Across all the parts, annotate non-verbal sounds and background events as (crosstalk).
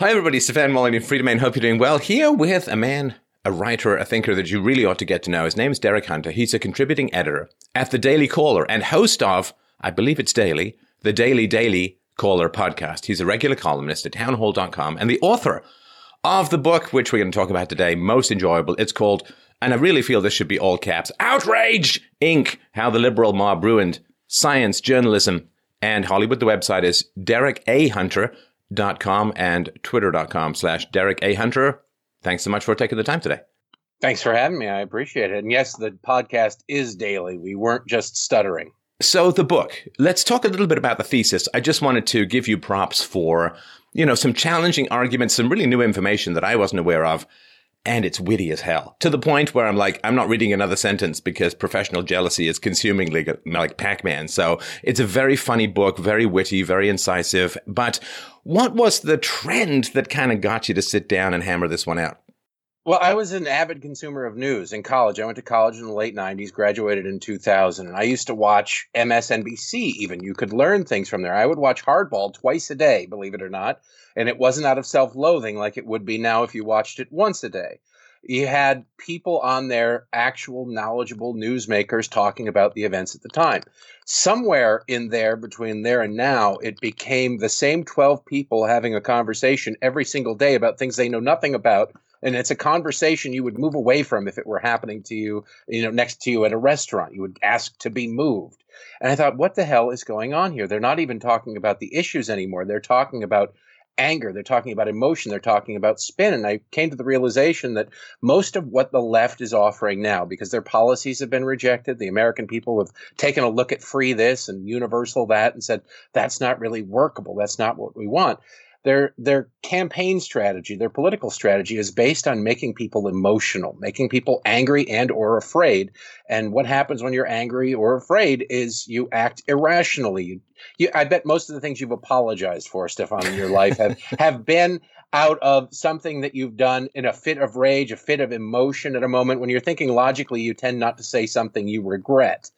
Hi, everybody. Stefan Molyneux, Freedomain. Hope you're doing well. Here with a man, a writer, a thinker that you really ought to get to know. His name is Derek Hunter. He's a contributing editor at the Daily Caller and host of, I believe it's daily, the Daily Daily Caller podcast. He's a regular columnist at townhall.com and the author of the book, which we're going to talk about today, most enjoyable. It's called, and I really feel this should be all caps, Outrage Inc. How the Liberal Mob Ruined Science, Journalism, and Hollywood. The website is Derek A. Hunter com and twitter.com slash Derek A. Hunter. Thanks so much for taking the time today. Thanks for having me. I appreciate it. And yes, the podcast is daily. We weren't just stuttering. So the book, let's talk a little bit about the thesis. I just wanted to give you props for, you know, some challenging arguments, some really new information that I wasn't aware of and it's witty as hell to the point where I'm like, I'm not reading another sentence because professional jealousy is consuming like, like Pac-Man. So it's a very funny book, very witty, very incisive. But what was the trend that kind of got you to sit down and hammer this one out? Well, I was an avid consumer of news in college. I went to college in the late 90s, graduated in 2000, and I used to watch MSNBC even. You could learn things from there. I would watch Hardball twice a day, believe it or not, and it wasn't out of self loathing like it would be now if you watched it once a day. You had people on there, actual knowledgeable newsmakers talking about the events at the time. Somewhere in there, between there and now, it became the same 12 people having a conversation every single day about things they know nothing about and it's a conversation you would move away from if it were happening to you you know next to you at a restaurant. You would ask to be moved. And i thought what the hell is going on here? They're not even talking about the issues anymore. They're talking about anger. They're talking about emotion. They're talking about spin. And i came to the realization that most of what the left is offering now because their policies have been rejected the american people have taken a look at free this and universal that and said that's not really workable. That's not what we want their their campaign strategy, their political strategy is based on making people emotional, making people angry and or afraid. And what happens when you're angry or afraid is you act irrationally. You, you, I bet most of the things you've apologized for, Stefan, in your life have (laughs) have been out of something that you've done in a fit of rage, a fit of emotion at a moment when you're thinking logically, you tend not to say something you regret.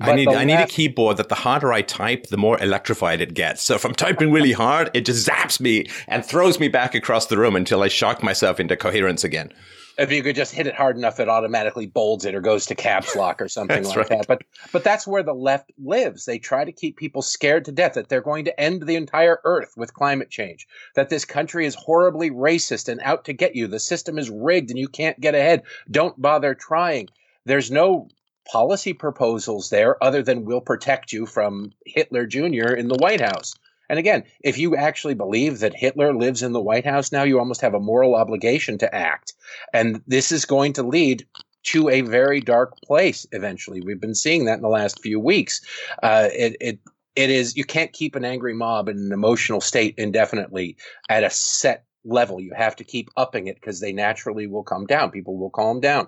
I need I need a keyboard that the harder I type, the more electrified it gets. So if I'm typing really hard, it just zaps me and throws me back across the room until I shock myself into coherence again. If you could just hit it hard enough, it automatically bolds it or goes to caps lock or something like right. that. But but that's where the left lives. They try to keep people scared to death that they're going to end the entire earth with climate change. That this country is horribly racist and out to get you. The system is rigged and you can't get ahead. Don't bother trying. There's no policy proposals there other than we'll protect you from Hitler Jr. in the White House. And again, if you actually believe that Hitler lives in the White House now, you almost have a moral obligation to act. And this is going to lead to a very dark place eventually. We've been seeing that in the last few weeks. Uh, it, it it is you can't keep an angry mob in an emotional state indefinitely at a set level. You have to keep upping it because they naturally will come down. People will calm down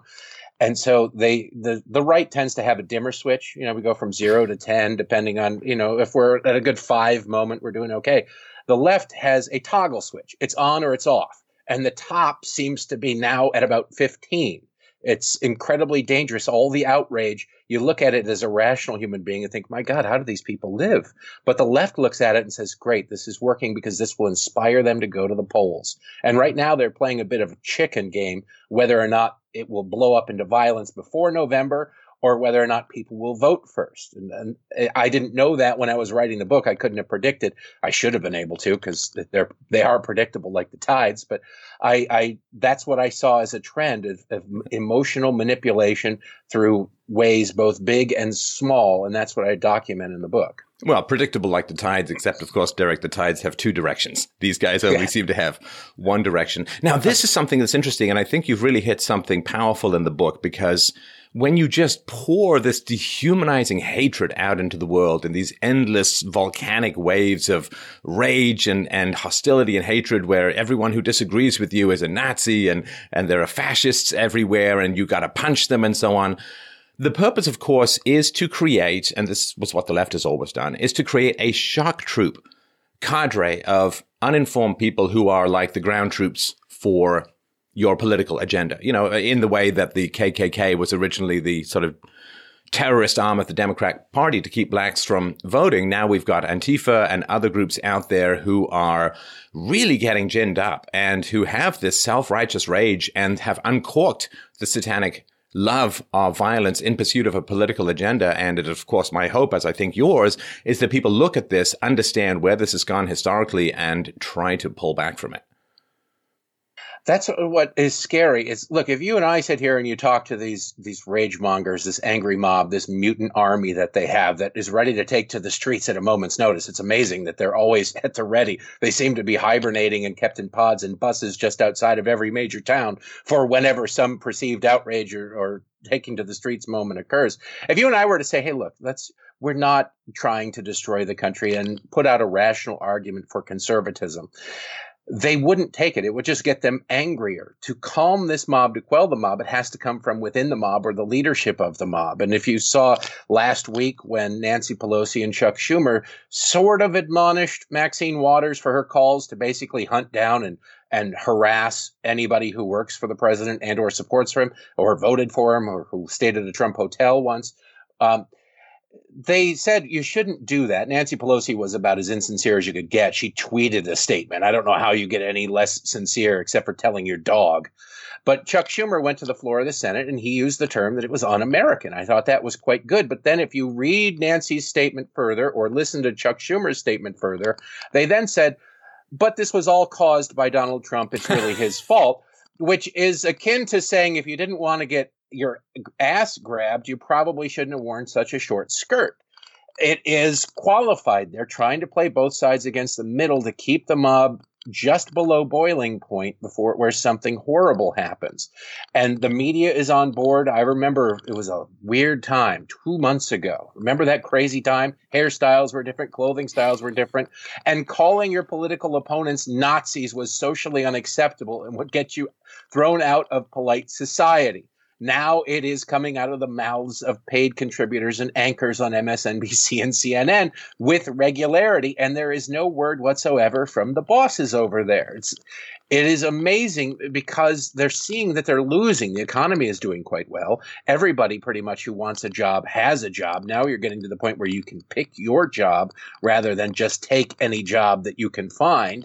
and so they the the right tends to have a dimmer switch you know we go from 0 to 10 depending on you know if we're at a good 5 moment we're doing okay the left has a toggle switch it's on or it's off and the top seems to be now at about 15 it's incredibly dangerous. All the outrage, you look at it as a rational human being and think, my God, how do these people live? But the left looks at it and says, great, this is working because this will inspire them to go to the polls. And right now they're playing a bit of a chicken game, whether or not it will blow up into violence before November or whether or not people will vote first. And, and, I didn't know that when I was writing the book. I couldn't have predicted. I should have been able to because they're they are predictable like the tides. But I, I that's what I saw as a trend of, of emotional manipulation through ways both big and small, and that's what I document in the book. Well, predictable like the tides, except of course, Derek, the tides have two directions. These guys only yeah. seem to have one direction. Now, this is something that's interesting, and I think you've really hit something powerful in the book because when you just pour this dehumanizing hatred out into the world in these endless volcanic waves of rage and, and hostility and hatred where everyone who disagrees with you is a Nazi and, and there are fascists everywhere and you gotta punch them and so on. The purpose, of course, is to create, and this was what the left has always done, is to create a shock troop cadre of uninformed people who are like the ground troops for your political agenda. You know, in the way that the KKK was originally the sort of terrorist arm of the Democratic Party to keep blacks from voting. Now we've got Antifa and other groups out there who are really getting ginned up and who have this self-righteous rage and have uncorked the satanic love of violence in pursuit of a political agenda. And it, of course, my hope, as I think yours, is that people look at this, understand where this has gone historically, and try to pull back from it that's what is scary is look if you and i sit here and you talk to these these rage mongers this angry mob this mutant army that they have that is ready to take to the streets at a moment's notice it's amazing that they're always (laughs) at the ready. They seem to be hibernating and kept in pods and buses just outside of every major town for whenever some perceived outrage or, or taking to the streets moment occurs. If you and i were to say hey look let's we're not trying to destroy the country and put out a rational argument for conservatism they wouldn't take it. It would just get them angrier. To calm this mob, to quell the mob, it has to come from within the mob or the leadership of the mob. And if you saw last week when Nancy Pelosi and Chuck Schumer sort of admonished Maxine Waters for her calls to basically hunt down and and harass anybody who works for the president and or supports him or voted for him or who stayed at a Trump hotel once. Um, they said you shouldn't do that. Nancy Pelosi was about as insincere as you could get. She tweeted a statement. I don't know how you get any less sincere except for telling your dog. But Chuck Schumer went to the floor of the Senate and he used the term that it was un American. I thought that was quite good. But then if you read Nancy's statement further or listen to Chuck Schumer's statement further, they then said, but this was all caused by Donald Trump. It's really his (laughs) fault, which is akin to saying if you didn't want to get your ass grabbed, you probably shouldn't have worn such a short skirt. It is qualified. They're trying to play both sides against the middle to keep the mob just below boiling point before where something horrible happens. And the media is on board. I remember it was a weird time two months ago. Remember that crazy time? Hairstyles were different, clothing styles were different. And calling your political opponents Nazis was socially unacceptable and would get you thrown out of polite society. Now it is coming out of the mouths of paid contributors and anchors on MSNBC (laughs) and CNN with regularity, and there is no word whatsoever from the bosses over there. It's it is amazing because they're seeing that they're losing. The economy is doing quite well. Everybody pretty much who wants a job has a job. Now you're getting to the point where you can pick your job rather than just take any job that you can find.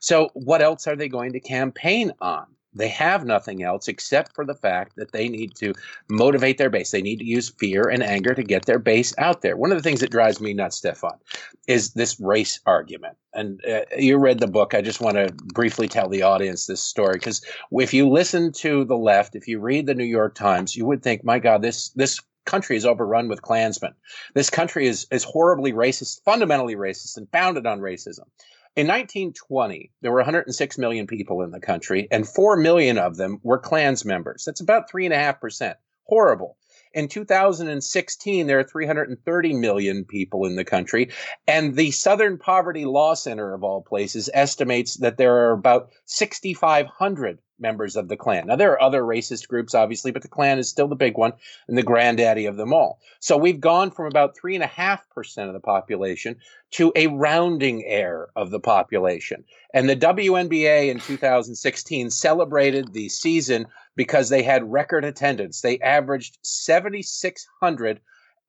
So what else are they going to campaign on? They have nothing else except for the fact that they need to motivate their base. They need to use fear and anger to get their base out there. One of the things that drives me nuts, Stefan, is this race argument. And uh, you read the book. I just want to briefly tell the audience this story because if you listen to the left, if you read the New York Times, you would think, my God, this this country is overrun with Klansmen. This country is is horribly racist, fundamentally racist, and founded on racism. In 1920, there were 106 million people in the country, and 4 million of them were Klans members. That's about 3.5%. Horrible. In 2016, there are 330 million people in the country, and the Southern Poverty Law Center, of all places, estimates that there are about 6,500 members of the Klan. Now, there are other racist groups, obviously, but the Klan is still the big one and the granddaddy of them all. So we've gone from about 3.5% of the population to a rounding error of the population. And the WNBA in 2016 celebrated the season because they had record attendance. They averaged 7,600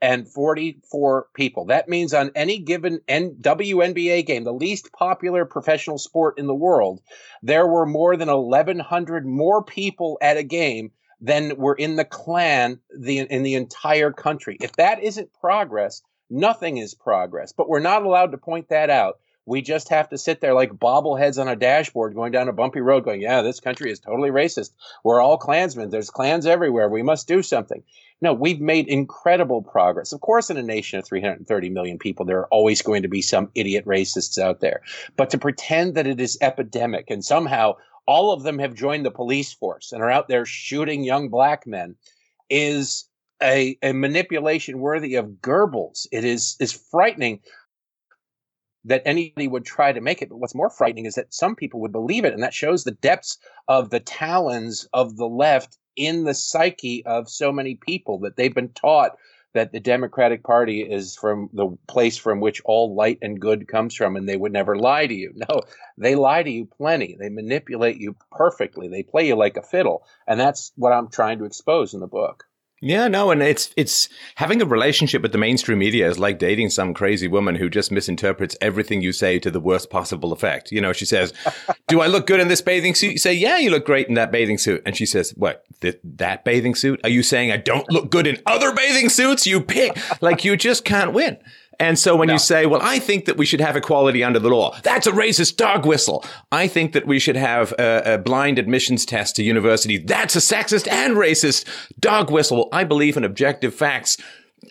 and 44 people. That means on any given N- WNBA game, the least popular professional sport in the world, there were more than 1,100 more people at a game than were in the Klan the, in the entire country. If that isn't progress, nothing is progress. But we're not allowed to point that out. We just have to sit there like bobbleheads on a dashboard going down a bumpy road going, yeah, this country is totally racist. We're all Klansmen. There's clans everywhere. We must do something. No, we've made incredible progress. Of course, in a nation of 330 million people, there are always going to be some idiot racists out there. But to pretend that it is epidemic and somehow all of them have joined the police force and are out there shooting young black men is a, a manipulation worthy of Goebbels. It is is frightening that anybody would try to make it. But what's more frightening is that some people would believe it. And that shows the depths of the talons of the left in the psyche of so many people that they've been taught that the Democratic Party is from the place from which all light and good comes from, and they would never lie to you. (laughs) No, they lie to you plenty. They manipulate you perfectly. They play you like a fiddle. And that's what I'm trying to expose in the book. Yeah, no, and it's it's having a relationship with the mainstream media is like dating some crazy woman who just misinterprets everything you say to the worst possible effect. You know, she says, (laughs) "Do I look good in this bathing suit?" You say, "Yeah, you look great in that bathing suit." And she says, "What? Th- that bathing suit? Are you saying I don't look good in other bathing suits? You pick like you just can't win." And so when no. you say, well, I think that we should have equality under the law, that's a racist dog whistle. I think that we should have a, a blind admissions test to university. That's a sexist and racist dog whistle. I believe in objective facts.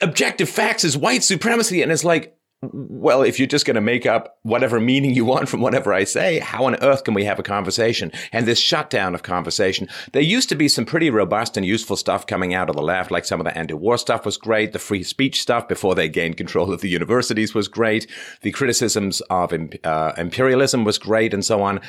Objective facts is white supremacy. And it's like, well, if you're just going to make up whatever meaning you want from whatever I say, how on earth can we have a conversation? And this shutdown of conversation, there used to be some pretty robust and useful stuff coming out of the left, like some of the anti-war stuff was great. The free speech stuff before they gained control of the universities was great. The criticisms of uh, imperialism was great and so on.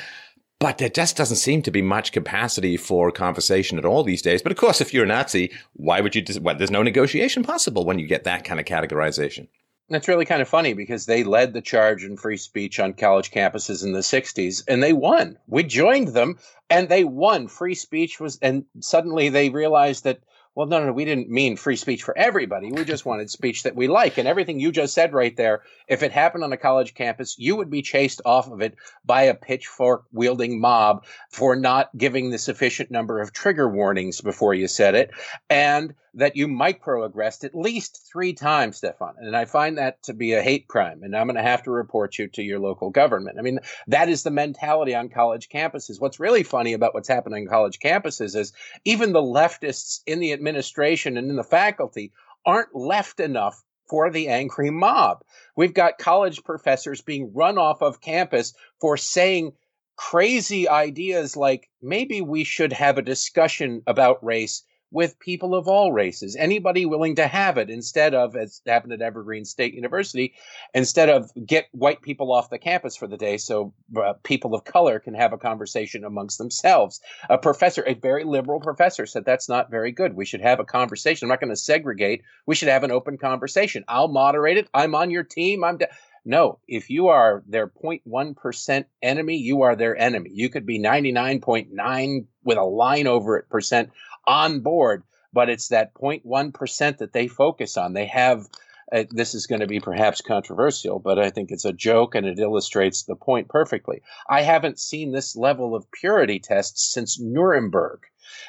But there just doesn't seem to be much capacity for conversation at all these days. But of course, if you're a Nazi, why would you? Dis- well, there's no negotiation possible when you get that kind of categorization. That's really kind of funny because they led the charge in free speech on college campuses in the 60s and they won. We joined them and they won. Free speech was, and suddenly they realized that well, no, no, we didn't mean free speech for everybody. We just wanted speech that we like. And everything you just said right there, if it happened on a college campus, you would be chased off of it by a pitchfork wielding mob for not giving the sufficient number of trigger warnings before you said it. And that you microaggressed at least three times, Stefan. And I find that to be a hate crime. And I'm going to have to report you to your local government. I mean, that is the mentality on college campuses. What's really funny about what's happening on college campuses is even the leftists in the administration and in the faculty aren't left enough for the angry mob. We've got college professors being run off of campus for saying crazy ideas like maybe we should have a discussion about race with people of all races, anybody willing to have it instead of, as happened at Evergreen State University, instead of get white people off the campus for the day so uh, people of color can have a conversation amongst themselves. A professor, a very liberal professor, said that's not very good. We should have a conversation. I'm not going to segregate. We should have an open conversation. I'll moderate it. I'm on your team. I'm. De- no, if you are their 0.1% enemy, you are their enemy. You could be 99.9 with a line over it percent on board, but it's that 0.1% that they focus on. They have, uh, this is going to be perhaps controversial, but I think it's a joke and it illustrates the point perfectly. I haven't seen this level of purity tests since Nuremberg.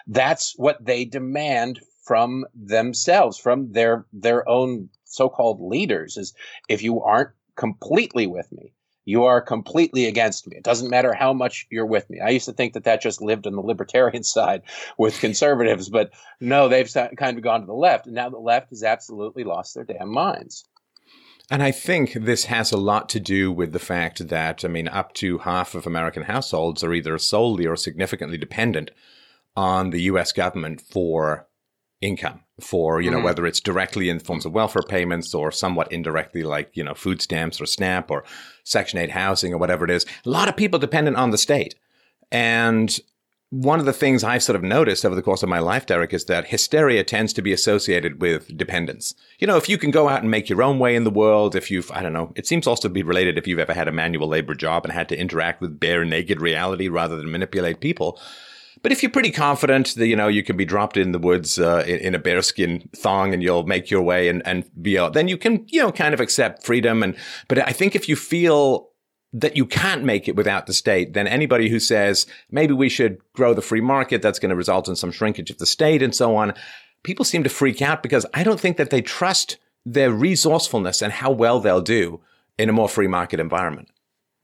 That's what they demand from themselves, from their their own so-called leaders is if you aren't completely with me, you are completely against me. It doesn't matter how much you're with me. I used to think that that just lived on the libertarian (laughs) side with conservatives, but no, they've kind of gone to the left. And now the left has absolutely lost their damn minds. And I think this has a lot to do with the fact that, I mean, up to half of American households are either solely or significantly dependent on the US government for income for, you know, mm. whether it's directly in forms of welfare payments or somewhat indirectly like, you know, food stamps or SNAP or Section 8 housing or whatever it is. A lot of people dependent on the state. And one of the things I've sort of noticed over the course of my life, Derek, is that hysteria tends to be associated with dependence. You know, if you can go out and make your own way in the world, if you've, I don't know, it seems also to be related if you've ever had a manual labor job and had to interact with bare naked reality rather than manipulate people but if you're pretty confident that, you know, you can be dropped in the woods uh, in, in, a bearskin thong and you'll make your way and, and be out, then you can, you know, kind of accept freedom. And, but I think if you feel that you can't make it without the state, then anybody who says maybe we should grow the free market, that's going to result in some shrinkage of the state and so on, people seem to freak out because I don't think that they trust their resourcefulness and how well they'll do in a more free market environment.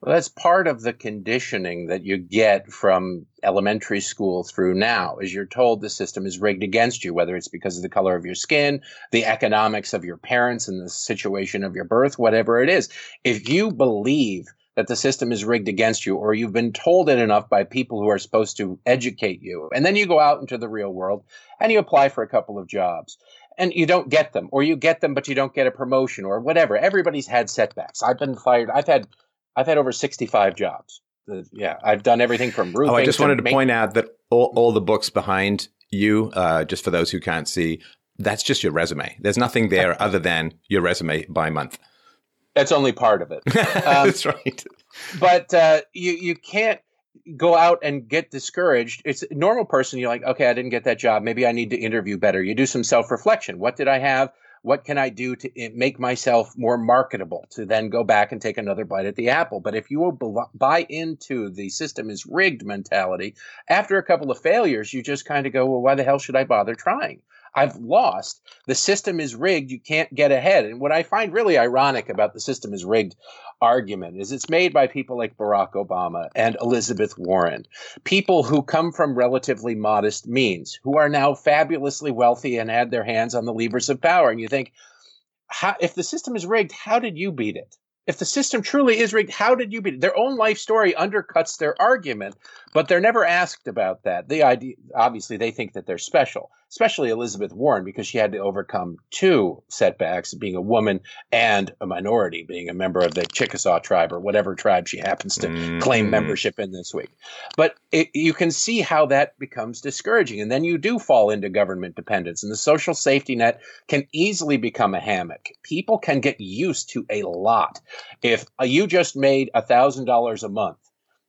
Well, that's part of the conditioning that you get from elementary school through now is you're told the system is rigged against you, whether it's because of the color of your skin, the economics of your parents, and the situation of your birth, whatever it is. If you believe that the system is rigged against you, or you've been told it enough by people who are supposed to educate you, and then you go out into the real world and you apply for a couple of jobs and you don't get them, or you get them, but you don't get a promotion or whatever. Everybody's had setbacks. I've been fired. I've had I've had over 65 jobs. yeah, I've done everything from roofing. Oh, I just wanted to, point out that all, all the books behind you, uh, just for those who can't see, that's just your resume. There's nothing there (laughs) other than your resume by month. That's only part of it. (laughs) Um, that's right. But uh, you you can't go out and get discouraged. It's a normal person. You're like, okay, I didn't get that job. Maybe I need to interview better. You do some self reflection. What did I have? What can I do to eh, make myself more marketable to then go back and take another bite at the apple? But if you will buy into the system is rigged mentality, after a couple of failures, you just kind of go, well, why the hell should I bother trying? I've lost. The system is rigged. You can't get ahead. And what I find really ironic about the system is rigged argument is it's made by people like Barack Obama and Elizabeth Warren, people who come from relatively modest means, who are now fabulously wealthy and had their hands on the levers of power. And you think, how, if the system is rigged, how did you beat it? if the system truly is rigged, how did you beat it? Their own life story undercuts their argument, but they're never asked about that. The idea, obviously, they think that they're special, especially Elizabeth Warren, because she had to overcome two setbacks being a woman and a minority, being a member of the Chickasaw tribe or whatever tribe she happens to mm-hmm. claim membership in this week. But it, you can see how that becomes discouraging. And then you do fall into government dependence, and the social safety net can easily become a hammock. People can get used to a lot if you just made a thousand dollars a month,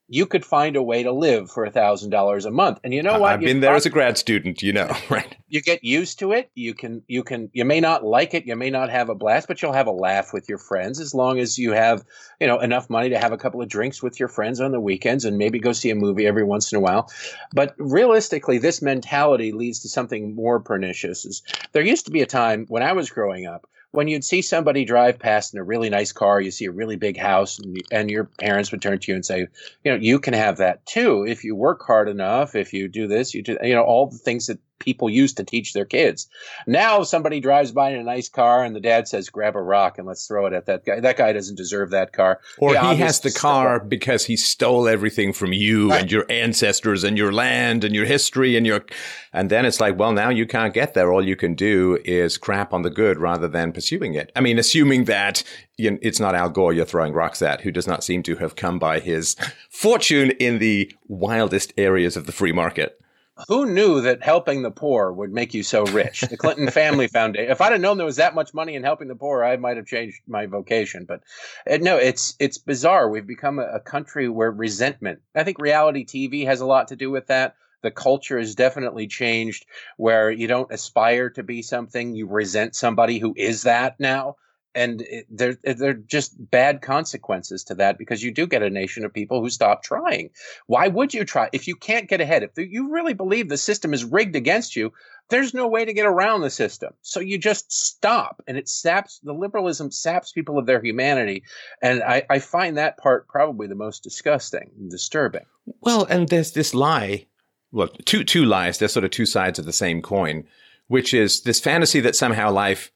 you could find a way to live for a thousand dollars a month. And you know what? I've been there as a grad student, you know, (laughs) right? You get used to it. You can, you can, you may not like it. You may not have a blast, but you'll have a laugh with your friends as long as you have, you know, enough money to have a couple of drinks with your friends on the weekends and maybe go see a movie every once in a while. But realistically, this mentality leads to something more pernicious. Is there used to be a time when I was growing up when you'd see somebody drive past in a really nice car, you see a really big house, and, and, your parents would turn to you and say, you know, you can have that too if you work hard enough, if you do this, you do, you know, all the things that people used to teach their kids. Now somebody drives by in a nice car and the dad says, grab a rock and let's throw it at that guy. That guy doesn't deserve that car. Or he, he has the car stole. because he stole everything from you right. and your ancestors and your land and your history and your, and then it's like, well, now you can't get there. All you can do is crap on the good rather than pursuing it. I mean, assuming that you know, it's not Al Gore you're throwing rocks at, who does not seem to have come by his fortune in the wildest areas of the free market who knew that helping the poor would make you so rich? The Clinton Family (laughs) Foundation. If I'd have known there was that much money in helping the poor, I might have changed my vocation. But uh, no, it's it's bizarre. We've become a, a country where resentment. I think reality TV has a lot to do with that. The culture has definitely changed, where you don't aspire to be something, you resent somebody who is that now and it, there there are just bad consequences to that because you do get a nation of people who stop trying. Why would you try if you can't get ahead? If you really believe the system is rigged against you, there's no way to get around the system. So you just stop, and it saps the liberalism saps people of their humanity, and I, I find that part probably the most disgusting and disturbing. Well, and there's this lie. Well, two two lies. They're sort of two sides of the same coin, which is this fantasy that somehow life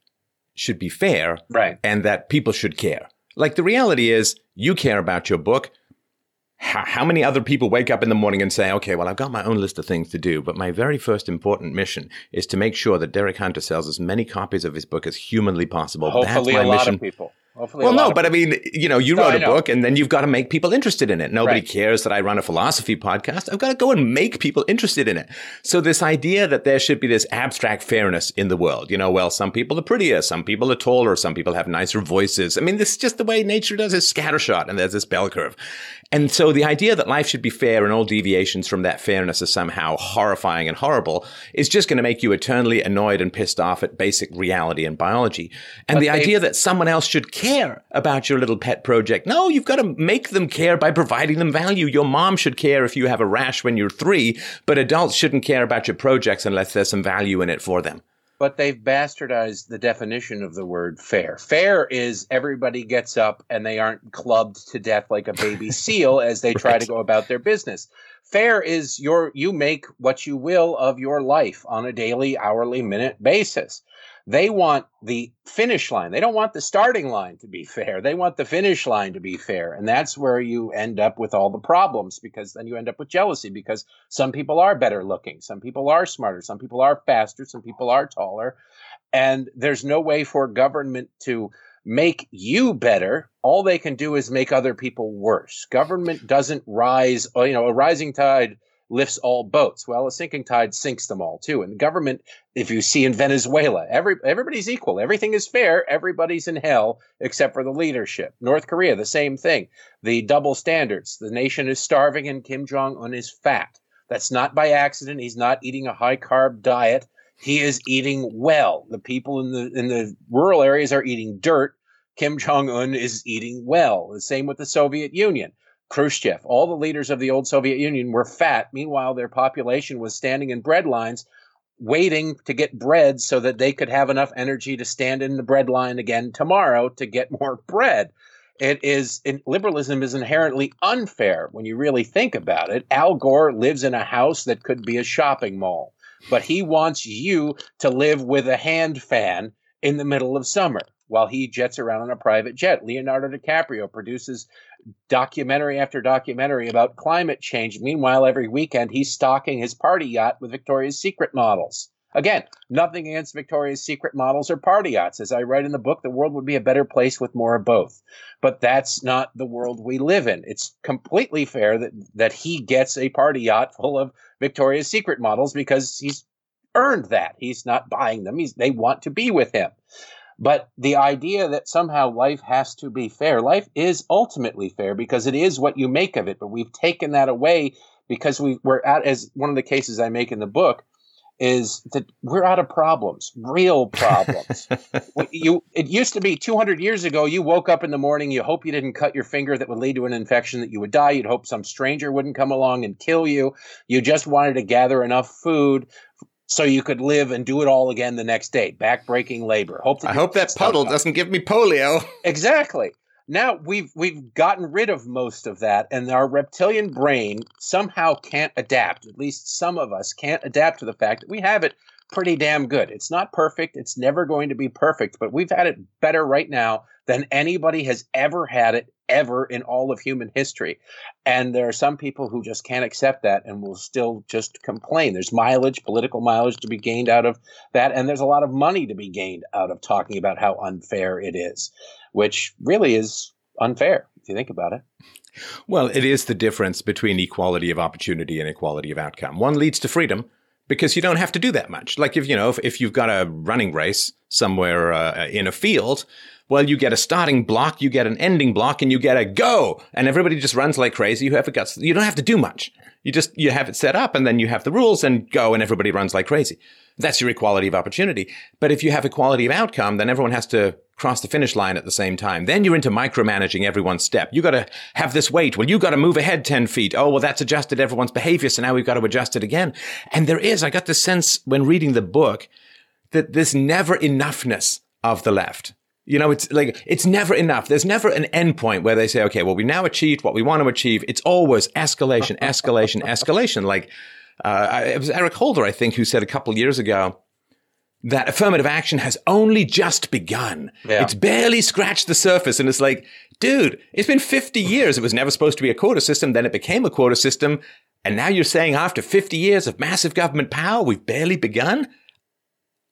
should be fair right. and that people should care. Like the reality is you care about your book. How, how, many other people wake up in the morning and say, okay, well, I've got my own list of things to do, but my very first important mission is to make sure that Derek Hunter sells as many copies of his book as humanly possible. Hopefully, That's my a lot mission. of people. Hopefully well, no, but I mean, you know, you no, wrote a book and then you've got to make people interested in it. Nobody right. cares that I run a philosophy podcast. I've got to go and make people interested in it. So this idea that there should be this abstract fairness in the world, you know, well, some people are prettier, some people are taller, some people have nicer voices. I mean, this is just the way nature does. It's scattershot and there's this bell curve. And so the idea that life should be fair and all deviations from that fairness are somehow horrifying and horrible is just going to make you eternally annoyed and pissed off at basic reality and biology. And but the they- idea that someone else should care about your little pet project. No, you've got to make them care by providing them value. Your mom should care if you have a rash when you're three, but adults shouldn't care about your projects unless there's some value in it for them but they've bastardized the definition of the word fair. Fair is everybody gets up and they aren't clubbed to death like a baby (laughs) seal as they try right. to go about their business. Fair is your you make what you will of your life on a daily, hourly, minute basis. They want the finish line. They don't want the starting line to be fair. They want the finish line to be fair. And that's where you end up with all the problems because then you end up with jealousy because some people are better looking, some people are smarter, some people are faster, some people are taller. And there's no way for government to make you better. All they can do is make other people worse. Government doesn't rise, uh, you know, a rising tide lifts all boats. Well, a sinking tide sinks them all too. And the government, if you see in Venezuela, every everybody's equal. Everything is fair. Everybody's in hell except for the leadership. North Korea, the same thing. The double standards. The nation is starving and Kim Jong Un is fat. That's not by accident. He's not eating a high carb diet. He is eating well. The people in the in the rural areas are eating dirt. Kim Jong Un is eating well. The same with the Soviet Union. Khrushchev, all the leaders of the old Soviet Union were fat. Meanwhile, their population was standing in bread lines, waiting to get bread so that they could have enough energy to stand in the bread line again tomorrow to get (laughs) more bread. It is liberalism is inherently unfair when you really think about it. Al Gore lives in a house that could be a shopping mall, but he wants you to live with a hand fan in the middle of summer while he jets around on a private jet. Leonardo DiCaprio produces documentary after documentary about climate change. Meanwhile, every weekend he's stocking his party yacht with Victoria's Secret models. Again, nothing against Victoria's Secret models or party yachts. As I write in the book, the world would be a better place with more of both. But that's not the world we live in. It's completely fair that, that he gets a party yacht full of Victoria's Secret models because he's earned that. He's not buying them. He's, they want to be with him. But the idea that somehow life has to be fair, life is ultimately fair because it is what you make of it. But we've taken that away because we, we're at, as one of the cases I make in the book, is that we're out of problems, real problems. (laughs) you, it used to be 200 years ago, you woke up in the morning, you hope you didn't cut your finger that would lead to an infection that you would die. You'd hope some stranger wouldn't come along and kill you. You just wanted to gather enough food so you could live and do it all again the next day. Backbreaking labor. Hope I hope that puddle doesn't give me polio. (laughs) Exactly now we've we've gotten rid of most of that and our reptilian brain somehow can't adapt at least some of us can't adapt to the fact that we have it pretty damn good. It's not perfect. It's never going to be perfect but we've had it better right now than anybody has ever had it ever in all of human history and there are some people who just can't accept that and will still just complain there's mileage political mileage to be gained out of that and there's a lot of money to be gained out of talking about how unfair it is which really is unfair if you think about it. Well, it is the difference between equality of opportunity and equality of outcome. One leads to freedom because you don't have to do that much. Like if you know if, if you've got a running race somewhere uh, in a field, well, you get a starting block, you get an ending block, and you get a go, and everybody just runs like crazy. You have. You don't have to do much. You just you have it set up, and then you have the rules and go, and everybody runs like crazy. That's your equality of opportunity. But if you have equality of outcome, then everyone has to cross the finish line at the same time. Then you're into micromanaging everyone's step. You got to have this weight. Well, you got to move ahead 10 feet. Oh, well, that's adjusted everyone's behavior. So now we've got to adjust it again. And there is, I got the sense when reading the book that there's never enoughness of the left. You know, it's like, it's never enough. There's never an end point where they say, okay, well, we now achieved what we want to achieve. It's always escalation, (laughs) escalation, escalation. Like, uh, it was Eric Holder, I think, who said a couple years ago, that affirmative action has only just begun. Yeah. It's barely scratched the surface. And it's like, dude, it's been 50 years. It was never supposed to be a quota system. Then it became a quota system. And now you're saying after 50 years of massive government power, we've barely begun?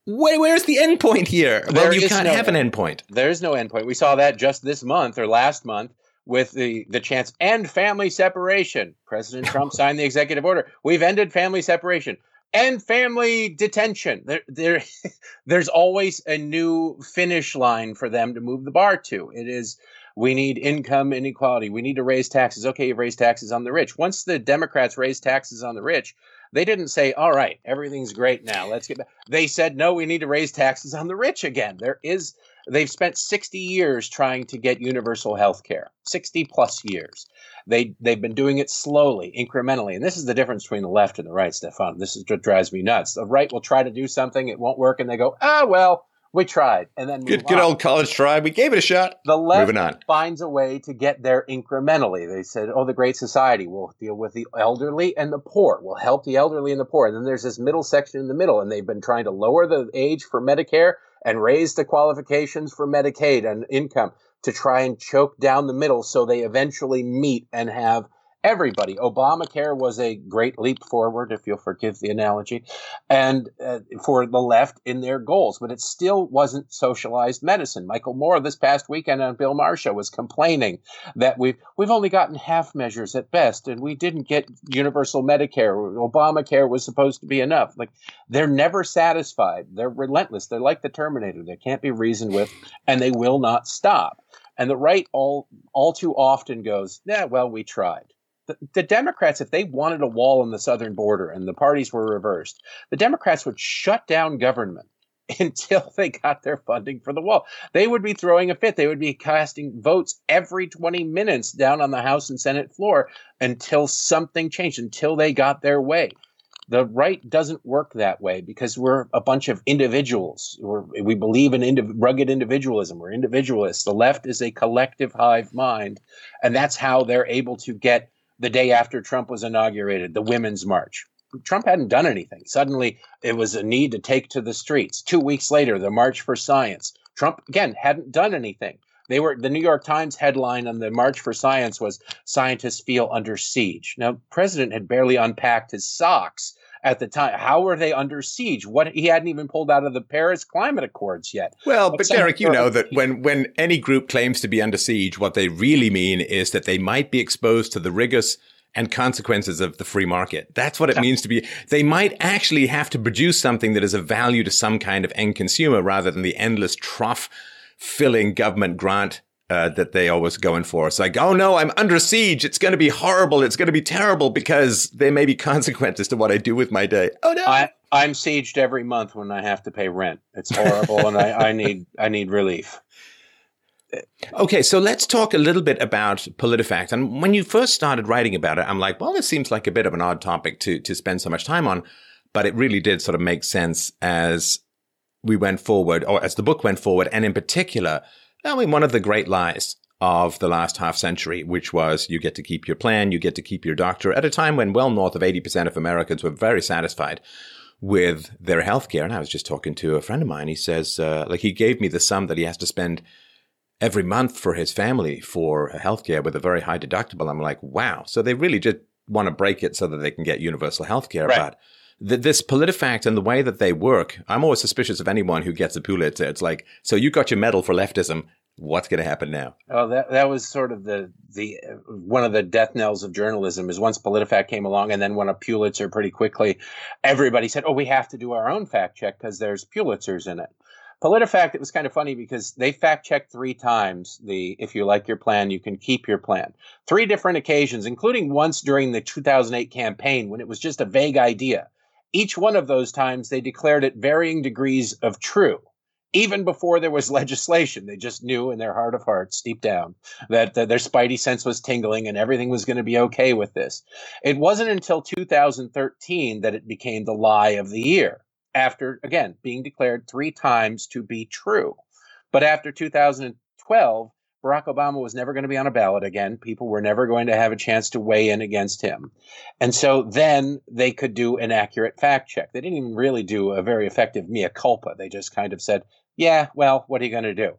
Where, where's the end point here? There well, you can't no have an end point. There is no end point. We saw that just this month or last month with the, the chance end family separation. President (laughs) Trump signed the executive order. We've ended family separation and family detention. There, there, (laughs) there's always a new finish line for them to move the bar to. It is we need income inequality. We need to raise taxes. Okay, you've raised taxes on the rich. Once the Democrats raise taxes on the rich, they didn't say, "All right, everything's great now. Let's get back." They said, "No, we need to raise taxes on the rich again." There is they've spent 60 years trying to get universal health care. 60 plus years. They they've been doing it slowly, incrementally, and this is the difference between the left and the right, Stefan. This is what drives me nuts. The right will try to do something, it won't work, and they go, ah, well, we tried, and then good, good old college try. We gave it a shot. The left finds a way to get there incrementally. They said, "Oh, the Great Society will deal with the elderly and the poor. Will help the elderly and the poor." And then there's this middle section in the middle, and they've been trying to lower the age for Medicare and raise the qualifications for Medicaid and income to try and choke down the middle so they eventually meet and have everybody. Obamacare was a great leap forward, if you'll forgive the analogy, and uh, for the left in their goals, but it still wasn't socialized medicine. Michael Moore this past weekend on Bill Maher was complaining that we've we've only gotten half measures at best, and we didn't get universal Medicare. Obamacare was supposed to be enough. Like they're never satisfied. They're relentless. They're like the Terminator. They can't be reasoned with, and they will not stop. And the right all all too often goes, yeah, well, we tried the, the Democrats, if they wanted a wall on the southern border and the parties were reversed, the Democrats would shut down government (laughs) until they got their funding for the wall. They would be throwing a fit. They would be casting votes every 20 minutes down on the House and Senate floor until something changed, until they got their way. The right doesn't work that way because we're a bunch of individuals. We're, we believe in indiv- rugged individualism. We're individualists. The left is a collective hive mind, and that's how they're able to get the day after Trump was inaugurated, the Women's March. Trump hadn't done anything. Suddenly, it was a need to take to the streets. Two weeks later, the March for Science. Trump, again, hadn't done anything. They were the New York Times headline on the March for Science was "Scientists feel under siege." Now, President had barely unpacked his socks at the time. How were they under siege? What he hadn't even pulled out of the Paris Climate Accords yet. Well, but, but Derek, you know that when when any group claims to be under siege, what they really mean is that they might be exposed to the rigors and consequences of the free market. That's what it means to be. They might actually have to produce something that is of value to some kind of end consumer rather than the endless trough filling government grant uh, that they always going for. It's like, oh no, I'm under siege. It's going to be horrible. It's going to be terrible because there may be (laughs) consequences to what I do with my day. Oh no. I, I'm sieged every month when I have to pay rent. It's horrible, and I, I need I need relief. (laughs) Okay, so let's talk a little bit about PolitiFact. And when you first started writing about it, I'm like, well, this seems like a bit of an odd topic to to spend so much time on, but it really did sort of make sense as we went forward, or as the book went forward, and in particular I mean, one of the great lies of the last half century, which was you get to keep your plan, you get to keep your doctor at a time when well north of 80% of Americans were very satisfied with their health care. And I was just talking to a friend of mine. He says, uh, like, he gave me the sum that he has to spend every month for his family for health care with a very high deductible. I'm like, wow. So they really just want to break it so that they can get universal healthcare. Right. But th- this PolitiFact and the way that they work, I'm always suspicious of anyone who gets a Pulitzer. It's like, so you got your medal for leftism. What's going to happen now? Oh, that that was sort of the the one of the death knells of journalism is once PolitiFact came along and then won a Pulitzer pretty quickly, everybody said, "Oh, we have to do our own fact check because there's Pulitzers in it." PolitiFact, it was kind of funny because they fact checked three times the if you like your plan, you can keep your plan. Three different occasions, including once during the 2008 campaign when it was just a vague idea. Each one of those times, they declared it varying degrees of true. Even before there was (laughs) legislation, they just knew in their heart of hearts, deep down, that, that their spidey sense was tingling and everything was going to be okay with this. It wasn't until 2013 that it became the lie of the year, after, again, being declared three times to be true. But after 2012, Barack Obama was never going to be on a ballot again. People were never going to have a chance to weigh in against him. And so then they could do an accurate fact check. They didn't even really do a very effective mea culpa. They just kind of said, yeah, well, what are you going to do?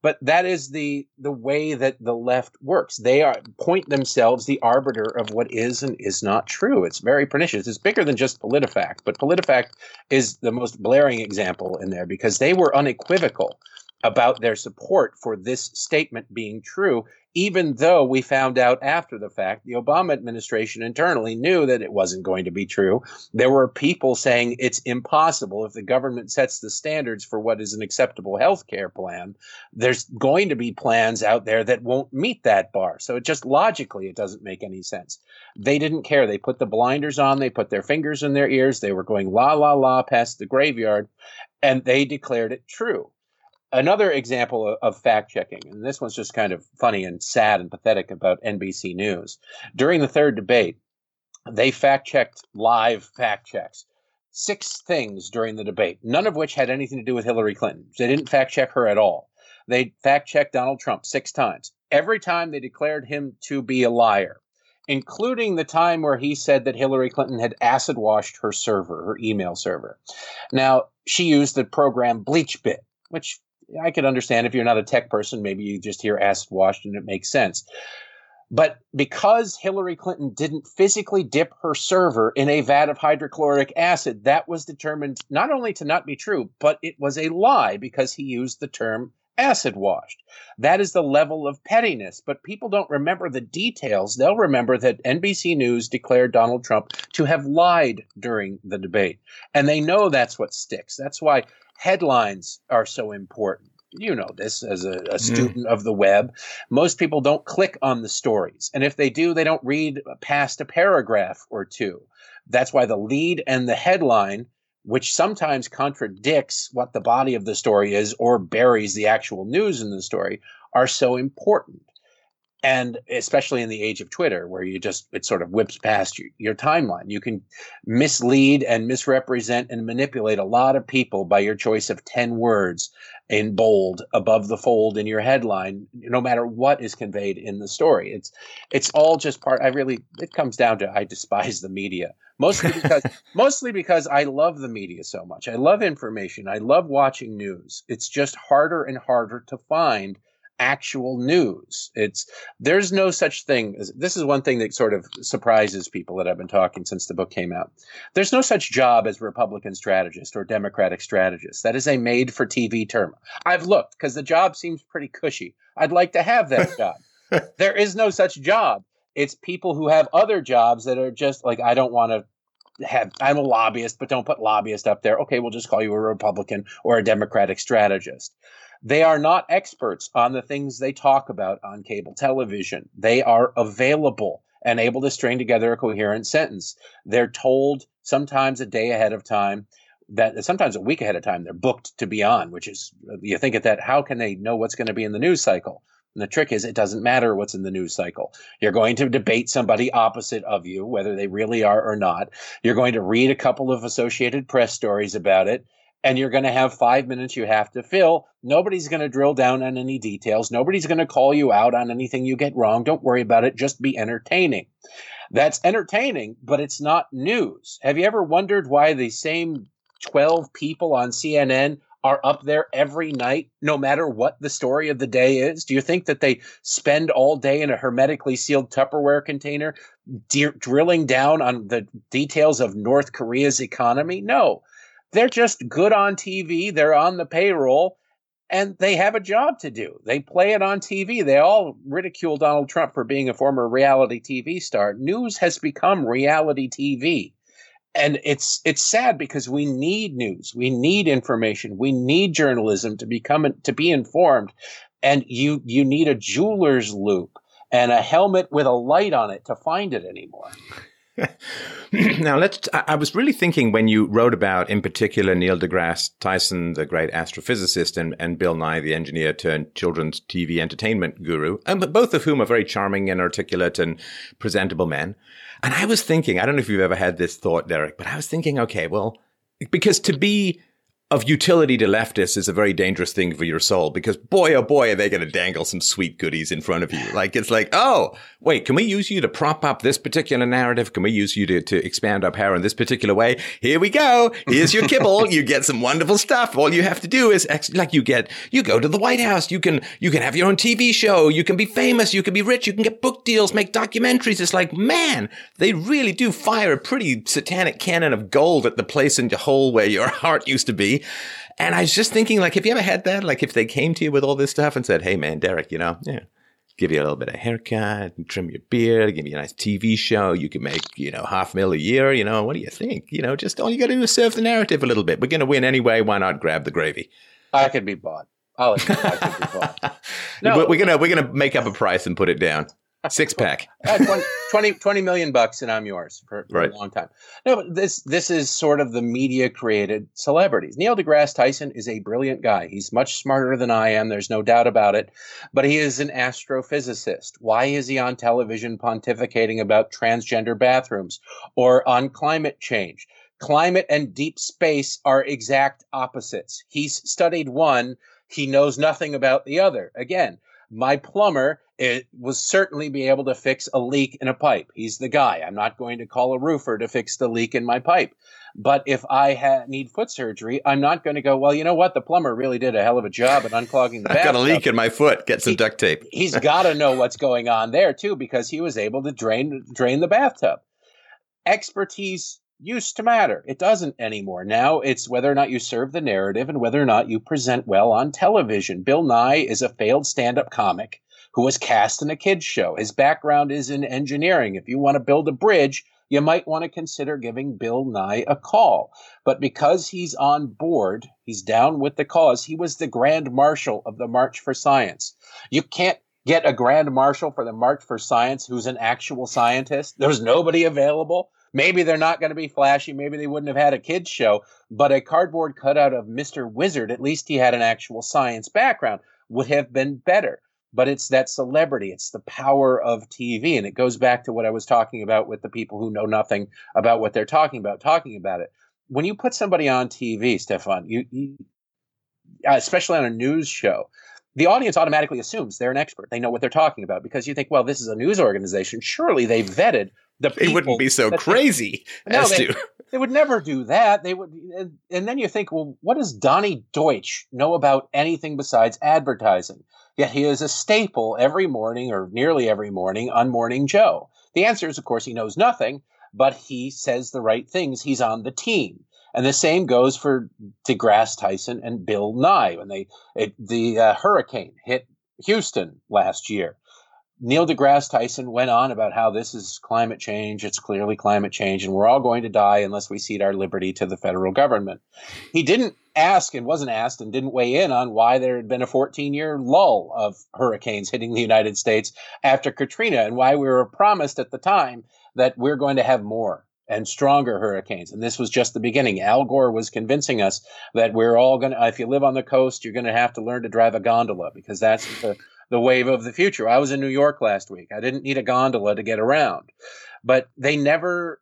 But that is the the way that the left works. They are point themselves the arbiter of what is and is not true. It's very pernicious. It's bigger than just PolitiFact, but PolitiFact is the most blaring example in there because they were unequivocal about their support for this statement being true, even though we found out after the fact the Obama administration internally knew that it wasn't going to be true. There were people saying it's impossible if the government sets the standards for what is an acceptable health care plan. There's going to be plans out there that won't meet that bar. So it just logically, it doesn't make any sense. They didn't care. They put the blinders on, they put their fingers in their ears, they were going la la la past the graveyard, and they declared it true another example of, of fact checking, and this one's just kind of funny and sad and pathetic about NBC News. During the third debate, they fact checked live fact checks. Six things during the debate, none of which had anything to do with Hillary Clinton. They didn't fact check her at all. They fact checked Donald Trump six times. Every time they declared him to be a liar, including the time where he said that Hillary Clinton had acid washed her server, her email server. Now, she used the program BleachBit, which I could understand if you're not a tech person, maybe you just hear acid washed and it makes sense. But because Hillary Clinton didn't physically dip her server in a vat of hydrochloric acid, that was determined not only to not be true, but it was a lie because he used the term acid washed. That is the level of pettiness, but people don't remember the details. They'll remember that NBC News declared Donald Trump to have lied during the debate. And they know that's what sticks. That's why headlines are so important you know this as a, a mm. student mm. of the web. Most people don't click on the stories. And if they do, they don't read past a paragraph or two. That's why the lead and the headline, which sometimes contradicts what the body of the story is or buries the actual news in the story, are so important and especially in the age of Twitter, where you just it sort of whips past you, your timeline. You can mislead and misrepresent and manipulate a lot of people by your choice of ten words in bold above the fold in your headline, no matter what is conveyed in the story. It's it's all just part. I really it comes down to I despise the media mostly because (laughs) mostly because I love the media so much. I love information. I love watching news. It's just harder and harder to find actual news. It's there's no such thing as this is one thing that sort of surprises people that I've been talking since the book came out. There's no such job as Republican strategist or Democratic strategist. That is a made for TV term. I've looked because the job seems pretty cushy. I'd like to have that (laughs) job. there is no such job. It's people who have other jobs that are just like I don't want to have I'm a lobbyist, but don't put lobbyist up there. Okay, we'll just call you a Republican or a Democratic strategist. They are not experts on the things they talk about on cable television. They are available and able to string together a coherent sentence. They're told sometimes a day ahead of time that sometimes a week ahead of time they're booked to be on, which is you think at that how can they know what's going to be in the news cycle? And the trick is it doesn't matter what's in the news cycle. You're going to debate somebody opposite of you, whether they really are or not. You're going to read a couple of Associated Press stories about it and you're going to have five minutes you have to fill. Nobody's going to drill down on any details. Nobody's going to call you out on anything you get wrong. Don't worry about it. Just be entertaining. That's entertaining, but it's not news. Have you ever wondered why the same 12 people on CNN are up there every night, no matter what the story of the day is? Do you think that they spend all day in a hermetically sealed Tupperware container de- drilling down on the details of North Korea's economy? No they're just good on TV. They're on the payroll and they have a job to do. They play it on TV. They all ridicule Donald Trump for being a former reality TV star. News has become reality TV. And it's it's sad because we need news. We need information. We need journalism to become to be informed. And you you need a jeweler's loupe and a helmet with a light on it to find it anymore. (laughs) now let's. I was really thinking when you wrote about, in particular, Neil deGrasse Tyson, the great astrophysicist, and, and Bill Nye, the engineer turned children's TV entertainment guru, um, and both of whom are very charming and articulate and presentable men. And I was thinking, I don't know if you've ever had this thought, Derek, but I was thinking, okay, well, because to be of utility to leftists is a very dangerous thing for your soul because boy, oh boy, are they going to dangle some sweet goodies in front of you. Like, it's like, oh, wait, can we use you to prop up this particular narrative? Can we use you to, to expand our power in this particular way? Here we go. Here's your kibble. (laughs) you get some wonderful stuff. All you have to do is ex- like you get, you go to the White House. You can, you can have your own TV show. You can be famous. You can be rich. You can get book deals, make documentaries. It's like, man, they really do fire a pretty satanic cannon of gold at the place in the hole where your (laughs) heart used to be. And I was just thinking, like, have you ever had that? Like, if they came to you with all this stuff and said, "Hey, man, Derek, you know, yeah, give you a little bit of haircut, trim your beard, give you a nice TV show, you can make, you know, half mil a year, you know, what do you think? You know, just all you got to do is serve the narrative a little bit. We're going to win anyway. Why not grab the gravy? I could be bought. I'll I could be bought. (laughs) No, we're gonna we're gonna make up a price and put it down. Six pack. (laughs) Uh, 20, 20, 20 million bucks and I'm yours for, for right. a long time. No, but this this is sort of the media created celebrities. Neil deGrasse Tyson is a brilliant guy. He's much smarter than I am. There's no doubt about it. But he is an astrophysicist. Why is he on television pontificating about transgender bathrooms or on climate change? Climate and deep space are exact opposites. He's studied one, he knows nothing about the other. Again, my plumber it was certainly be able to fix a leak in a pipe. He's the guy. I'm not going to call a roofer to fix the leak in my pipe. But if I ha- need foot surgery, I'm not going to go, well, you know what? The plumber really did a hell of a job at unclogging (laughs) the I've got a leak in my foot. Get some he, duct tape. (laughs) he's got to know what's going on there too, because he was able to drain drain the bathtub. Expertise used to matter. It doesn't anymore. Now it's whether or not you serve the narrative and whether or not you present well on television. Bill Nye is a failed stand-up comic who was cast in a kids show. His background is in engineering. If you want to build a bridge, you might want to consider giving Bill Nye a call. But because he's on board, he's down with the cause. He was the grand marshal of the March for Science. You can't get a grand marshal for the March for Science who's an actual scientist. There's nobody available. Maybe they're not going to be flashy. Maybe they wouldn't have had a kids show, but a cardboard cutout of Mr. Wizard, at least he had an actual science background, would have been better but it's that celebrity it's the power of tv and it goes back to what i was talking about with the people who know nothing about what they're talking about talking about it. When you put somebody on tv stefan you, you uh, especially on a news show the audience automatically assumes they're an expert. They know what they're talking about because you think well this is a news organization. Surely they vetted the people they wouldn't be so crazy they, no, they, they, would never do that. They would and, and then you think well what does donny deutsch know about anything besides advertising Yet he is a staple every morning or nearly every morning on Morning Joe. The answer is, of course, he knows nothing, but he says the right things. He's on the team. And the same goes for DeGrasse Tyson and Bill Nye when they it, the uh, hurricane hit Houston last year. Neil deGrasse Tyson went on about how this is climate change. It's clearly climate change, and we're all going to die unless we cede our liberty to the federal government. He didn't ask and wasn't asked and didn't weigh in on why there had been a 14 year lull of hurricanes hitting the United States after Katrina and why we were promised at the time that we're going to have more and stronger hurricanes. And this was just the beginning. Al Gore was convincing us that we're all going to, if you live on the coast, you're going to have to learn to drive a gondola because that's the the wave of the future. I was in New York last week. I didn't need a gondola to get around, but they never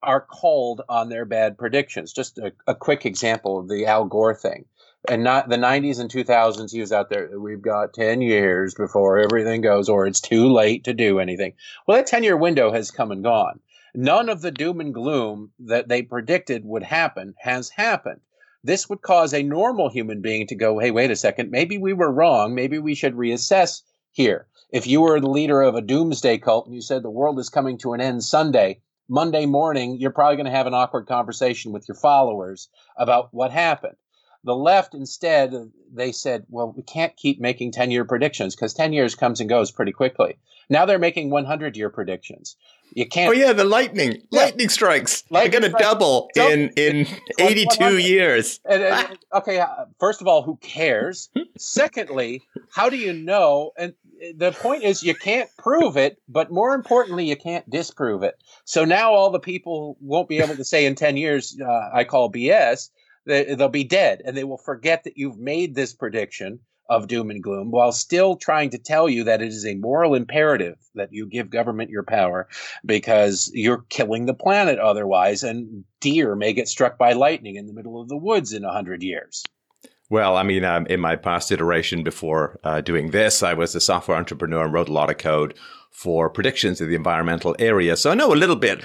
are called on their bad predictions. Just a, a quick example of the Al Gore thing. And not the 90s and 2000s, he was out there. We've got 10 years before everything goes, or it's too late to do anything. Well, that 10 year window has come and gone. None of the doom and gloom that they predicted would happen has happened this would cause a normal human being to go, hey, wait a second, maybe we were wrong. Maybe we should reassess here. If you were the leader of a doomsday cult and you said the world is coming to an end Sunday, Monday morning, you're probably going to have an awkward conversation with your followers about what happened. The left, instead, they said, well, we can't keep making 10 year predictions because 10 years comes and goes pretty quickly. Now they're making 100 year predictions. You can't. Oh yeah, the lightning, yeah. lightning strikes. Lightning They're going to double in in (laughs) eighty two years. And, and, okay, uh, first of all, who cares? Secondly, how do you know? And the point is, you can't prove it, but more importantly, you can't disprove it. So now all the people won't be able to say in ten years, uh, "I call BS." They, they'll be dead, and they will forget that you've made this prediction of doom and gloom while still trying to tell you that it is a moral imperative that you give government your power because you're killing the planet otherwise and deer may get struck by lightning in the middle of the woods in a hundred years well, I mean, um, in my past iteration before uh, doing this, I was a software entrepreneur and wrote a lot of code for predictions in the environmental area. So I know a little bit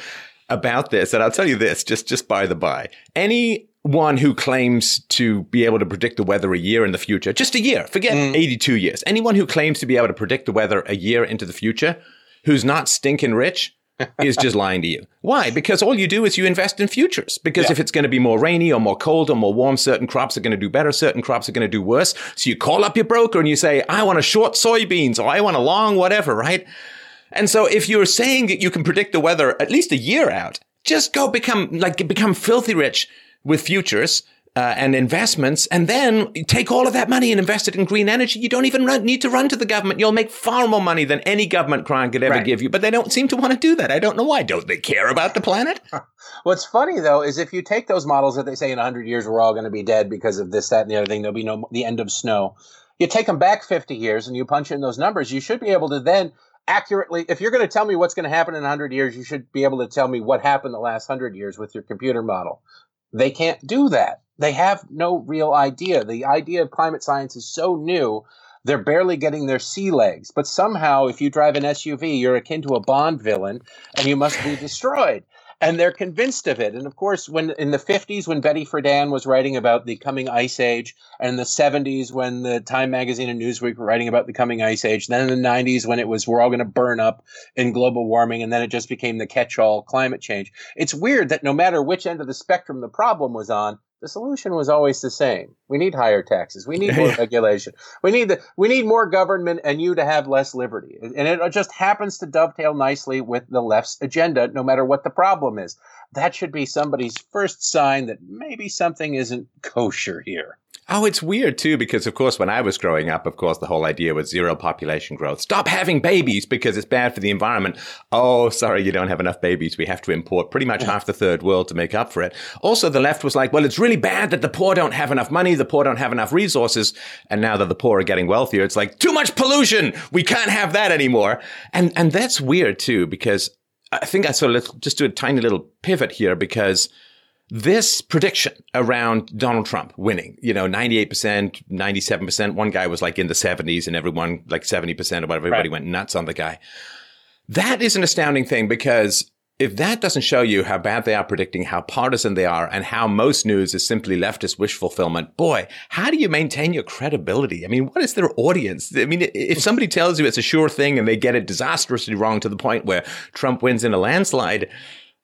about this. And I'll tell you this, just, just by the by. Any one who claims to be able to predict the weather a year in the future, just a year, forget mm. 82 years. Anyone who claims to be able to predict the weather a year into the future, who's not stinking rich, (laughs) is just lying to you. Why? Because all you do is you invest in futures. Because yeah. if it's going to be more rainy or more cold or more warm, certain crops are going to do better, certain crops are going to do worse. So you call up your broker and you say, I want a short soybeans or I want a long whatever, right? And so if you're saying that you can predict the weather at least a year out, just go become like become filthy rich with futures uh, and investments, and then take all of that money and invest it in green energy. You don't even run, need to run to the government. You'll make far more money than any government grant could ever right. give you. But they don't seem to want to do that. I don't know why. Don't they care about the planet? (laughs) What's funny though is if you take those models that they say in 100 years we're all going to be dead because of this, that, and the other thing, there'll be no the end of snow. You take them back 50 years and you punch in those numbers. You should be able to then accurately if you're going to tell me what's going to happen in 100 years you should be able to tell me what happened the last 100 years with your computer model they can't do that. They have no real idea. The idea of climate science is so new They're barely getting their sea legs. But somehow, if you drive an SUV, you're akin to a Bond villain and you must be destroyed and they're convinced of it. And of course, when in the 50s, when Betty Friedan was writing about the coming ice age, and in the 70s, when the Time magazine and Newsweek were writing about the coming ice age, then in the 90s, when it was we're all going to burn up in global warming, and then it just became the catch all climate change. It's weird that no matter which end of the spectrum the problem was on, the solution was always the same. We need higher taxes. We need (laughs) more regulation. We need the we need more government and you to have less liberty. And it just happens to dovetail nicely with the left's agenda, no matter what the problem is. That should be somebody's first sign that maybe something isn't kosher here. Oh, it's weird too, because of course, when I was growing up, of course, the whole idea was zero population growth. Stop having babies because it's bad for the environment. Oh, sorry, you don't have enough babies. We have to import pretty much half the third world to make up for it. Also, the left was like, well, it's really bad that the poor don't have enough money. The poor don't have enough resources. And now that the poor are getting wealthier, it's like too much pollution. We can't have that anymore. And, and that's weird too, because I think I sort of let's just do a tiny little pivot here because this prediction around Donald Trump winning, you know, 98%, 97%. One guy was like in the 70s and everyone like 70% or whatever. Everybody right. went nuts on the guy. That is an astounding thing because if that doesn't show you how bad they are predicting, how partisan they are, and how most news is simply leftist wish fulfillment, boy, how do you maintain your credibility? I mean, what is their audience? I mean, if somebody tells you it's a sure thing and they get it disastrously wrong to the point where Trump wins in a landslide,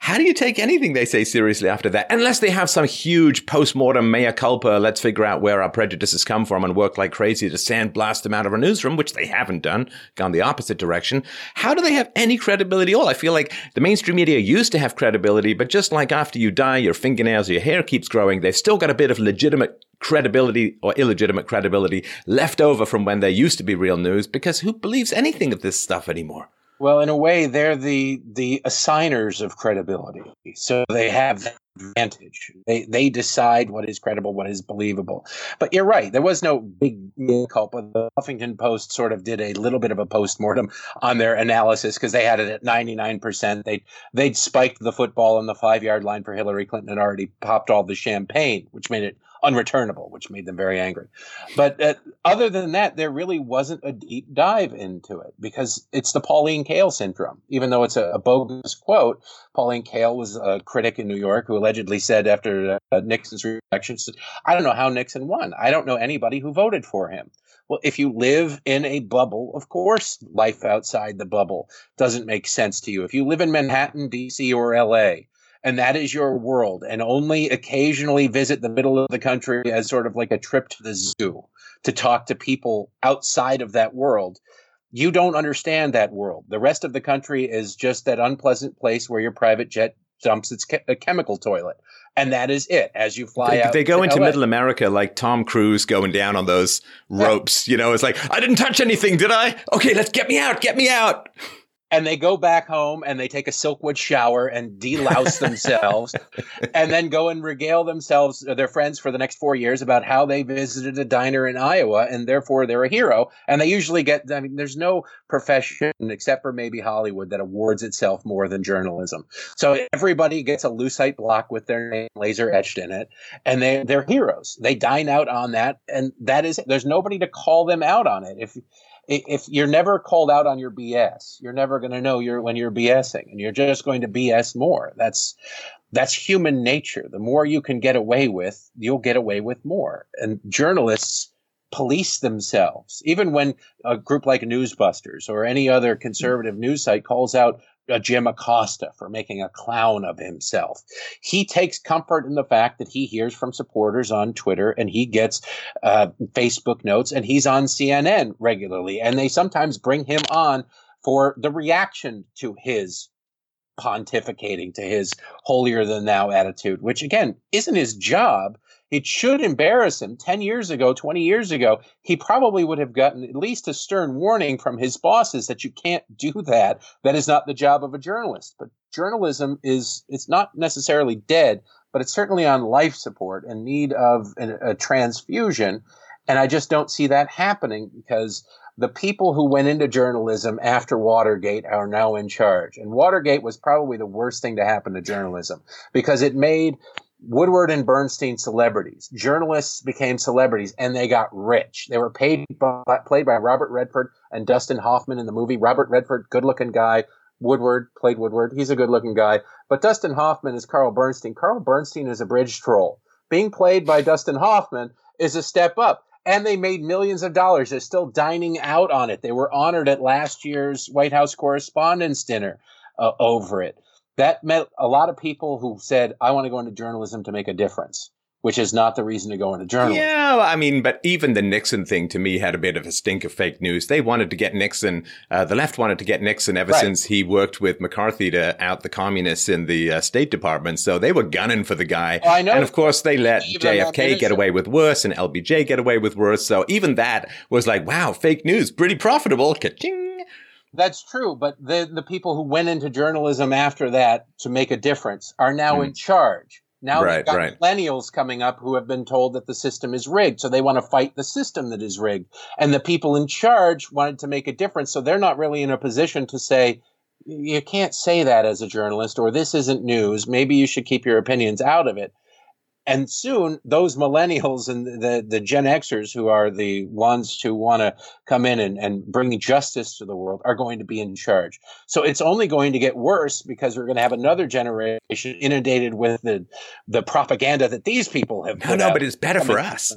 how do you take anything they say seriously after that? Unless they have some huge post-mortem mea culpa, let's figure out where our prejudices come from and work like crazy to sandblast them out of our newsroom, which they haven't done, gone the opposite direction. How do they have any credibility at all? I feel like the mainstream media used to have credibility, but just like after you die, your fingernails or your hair keeps growing, they've still got a bit of legitimate credibility or illegitimate credibility left over from when there used to be real news because who believes anything of this stuff anymore? Well, in a way, they're the the assigners of credibility, so they have that advantage. They they decide what is credible, what is believable. But you're right. There was no big culpa. The Huffington Post sort of did a little bit of a post mortem on their analysis because they had it at 99 percent. They they'd spiked the football on the five yard line for Hillary Clinton and already popped all the champagne, which made it unreturnable, which made them very angry. But uh, other than that, there really wasn't a deep dive into it because it's the Pauline Kael syndrome. Even though it's a, a bogus quote, Pauline Kael was a critic in New York who allegedly said after uh, Nixon's reelection, I don't know how Nixon won. I don't know anybody who voted for him. Well, if you live in a bubble, of course, life outside the bubble doesn't make sense to you. If you live in Manhattan, D.C., or L.A., and that is your world and only occasionally visit the middle of the country as sort of like a trip to the zoo to talk to people outside of that world you don't understand that world the rest of the country is just that unpleasant place where your private jet dumps its ke- a chemical toilet and that is it as you fly they, out they go into LA. middle america like tom cruise going down on those ropes yeah. you know it's like i didn't touch anything did i okay let's get me out get me out and they go back home and they take a silkwood shower and delouse themselves (laughs) and then go and regale themselves uh, their friends for the next four years about how they visited a diner in iowa and therefore they're a hero. And they usually get i mean there's no profession except for maybe hollywood that awards itself more than journalism. So everybody gets a lucite block with their name laser etched in it and they, they're heroes. They dine out on that and that is there's nobody to call them out on it. If if you're never called out on your BS, you're never going to know you're when you're BSing, and you're just going to BS more. That's that's human nature. The more you can get away with, you'll get away with more. And journalists police themselves. Even when a group like Newsbusters or any other conservative news site calls out Jim Acosta for making a clown of himself. He takes comfort in the fact that he hears from supporters on Twitter and he gets uh, Facebook notes and he's on CNN regularly. And they sometimes bring him on for the reaction to his pontificating, to his holier than thou attitude, which again isn't his job. It should embarrass him. 10 years ago, 20 years ago, he probably would have gotten at least a stern warning from his bosses that you can't (laughs) do that. That is not the job of a journalist. But journalism is, it's not necessarily dead, but it's certainly on life support and need of a, a transfusion. And I just don't see that happening because the people who went into journalism after Watergate are now in charge. And Watergate was probably the worst thing to happen to journalism because it made Woodward and Bernstein celebrities. Journalists became celebrities and they got rich. They were paid by, played by Robert Redford and Dustin Hoffman in the movie. Robert Redford, good looking guy. Woodward played Woodward. He's a good looking guy. But Dustin Hoffman is Carl Bernstein. Carl Bernstein is a bridge troll. Being played by Dustin Hoffman is a step up. And they made millions of dollars. They're still dining out on it. They were honored at last year's White House Correspondents' Dinner uh, over it that met a lot of people who said, I want to go into journalism to make a difference, which is not the reason to go into journalism. Yeah, I mean, but even the Nixon thing to me had a bit of a stink of fake news. They wanted to get Nixon, uh, the left wanted to get Nixon ever right. since he worked with McCarthy to out the communists in the uh, State Department. So they were gunning for the guy. Oh, I know. And of course, they let even JFK get away with worse and LBJ get away with worse. So even that was like, wow, fake news, pretty profitable. Ka-ching. That's true, but the the people who went into journalism after that to make a difference are now mm. in charge. Now right, we've got right. millennials coming up who have been told that the system is rigged, so they want to fight the system that is rigged. And the people in charge wanted to make a difference, so they're not really in a position to say, you can't say that as a journalist, or this isn't news. Maybe you should keep your opinions out of it. And soon, those millennials and the, the Gen Xers, who are the ones who want to come in and, and bring justice to the world, are going to be in charge. So it's only going to get worse because we're going to have another generation inundated with the the propaganda that these people have. No, no, out. but it's better for us.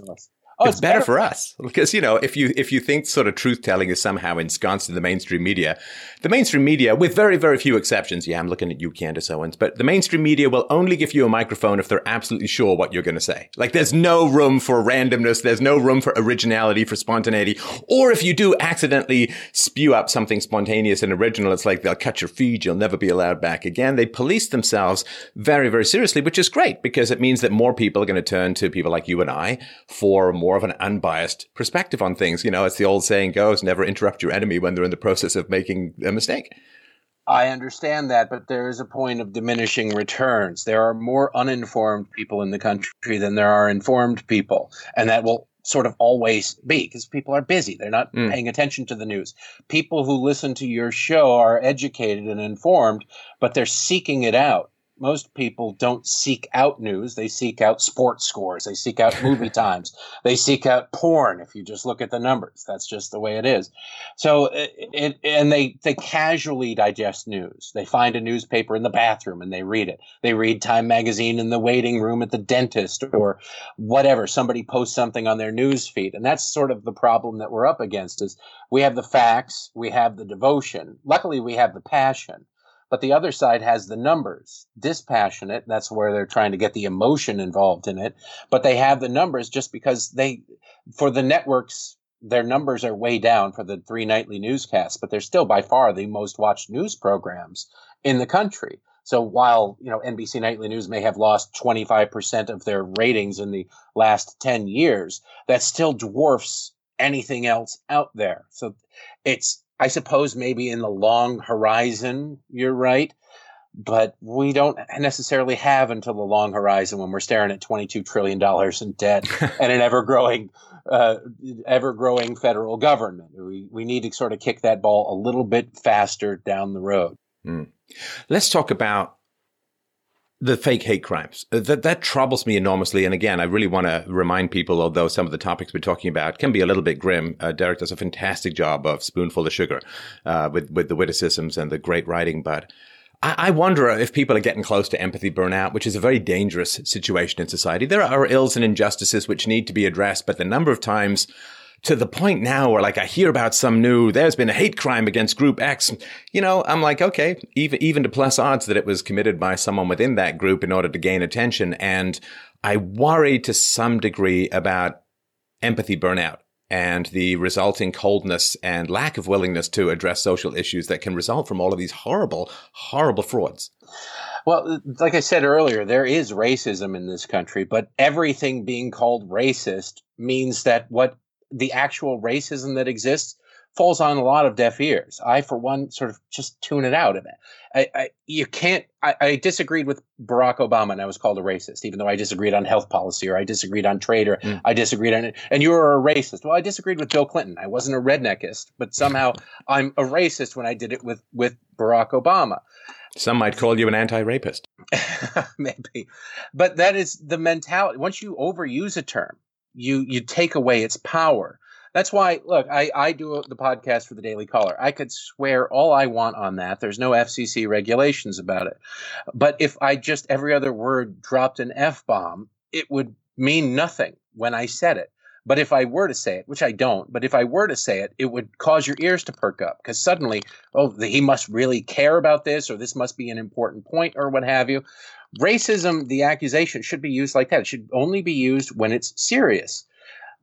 Oh, it's, it's better, better, for us because you know if you if you think sort of truth telling is somehow ensconced in the mainstream media, the mainstream media, with very very few exceptions, yeah, I'm looking at you, Candace Owens, but the mainstream media will only give you a microphone if they're absolutely sure what you're going to say. Like there's no room for randomness, there's no room for originality, for spontaneity, or if you do accidentally spew up something spontaneous and original, it's like they'll cut your feed, you'll never be allowed back again. They police themselves very very seriously, which is great because it means that more people are going to turn to people like you and I for more more of an unbiased perspective on things. You know, as the old saying goes, never interrupt your enemy when they're in the process of making a mistake. I understand that, but there is a point of diminishing returns. There are more uninformed people in the country than there are informed people, and that will sort of always be because people are busy. They're not mm. paying attention to the news. People who listen to your show are educated and informed, but they're seeking it out most people don't seek out news. They seek out sports scores. They seek out movie (laughs) times. They seek out porn. If you just look at the numbers, that's just the way it is. So, it, it, and they, they casually digest news. They find a newspaper in the bathroom and they read it. They read Time magazine in the waiting room at the dentist or whatever. Somebody posts something on their news feed. And that's sort of the problem that we're up against is we have the facts. We have the devotion. Luckily, we have the passion but the other side has the numbers. Dispassionate that's where they're trying to get the emotion involved in it. But they have the numbers just because they for the networks their numbers are way down for the three nightly newscasts but they're still by far the most watched news programs in the country. So while you know NBC Nightly News may have lost 25% of their ratings in the last 10 years, that still dwarfs anything else out there. So it's I suppose maybe in the long horizon, you're right. But we don't necessarily have until the long horizon when we're staring at $22 trillion in debt (laughs) and an ever growing, uh, ever growing federal government. We, we need to sort of kick that ball a little bit faster down the road. Mm. Let's talk about the fake hate crimes. Uh, that that troubles me enormously. And again i really want to remind people although some of the topics we're talking about can be a little bit grim uh, derek does a fantastic job of spoonful of sugar uh, with with the witticisms and the great writing. But I, I wonder if people are getting close to empathy burnout, which is a very dangerous situation in society. There are ills and injustices which need to be addressed, but the number of times to the point now where like I hear about some new, there's been a hate crime against group X. You know, I'm like, okay, even, even to plus odds that it was committed by someone within that group in order to gain attention. And I worry to some degree about empathy burnout and the resulting coldness and lack of willingness to address social issues that can result from all of these horrible, horrible frauds. Well, like I said earlier, there is racism in this country, but everything being called racist means that what the actual racism that exists falls on a lot of deaf ears. I, for one, sort of just tune it out. I, I you can't. I, I, disagreed with Barack Obama, and I was called a racist, even though I disagreed on health policy or I disagreed on trade or mm. I disagreed on it. And you were a racist. Well, I disagreed with Bill Clinton. I wasn't a redneckist, but somehow I'm a racist when I did it with with Barack Obama. Some might call you an anti-rapist. (laughs) Maybe, but that is the mentality. Once you overuse a term, you you take away its power. That's why, look, I, I do the podcast for the Daily Caller. I could swear all I want on that. There's no FCC regulations about it. But if I just every other word dropped an F bomb, it would mean nothing when I said it. But if I were to say it, which I don't, but if I were to say it, it would cause your ears to perk up because suddenly, oh, he must really care about this, or this must be an important point, or what have you. Racism, the accusation should be used like that. It should only be used when it's serious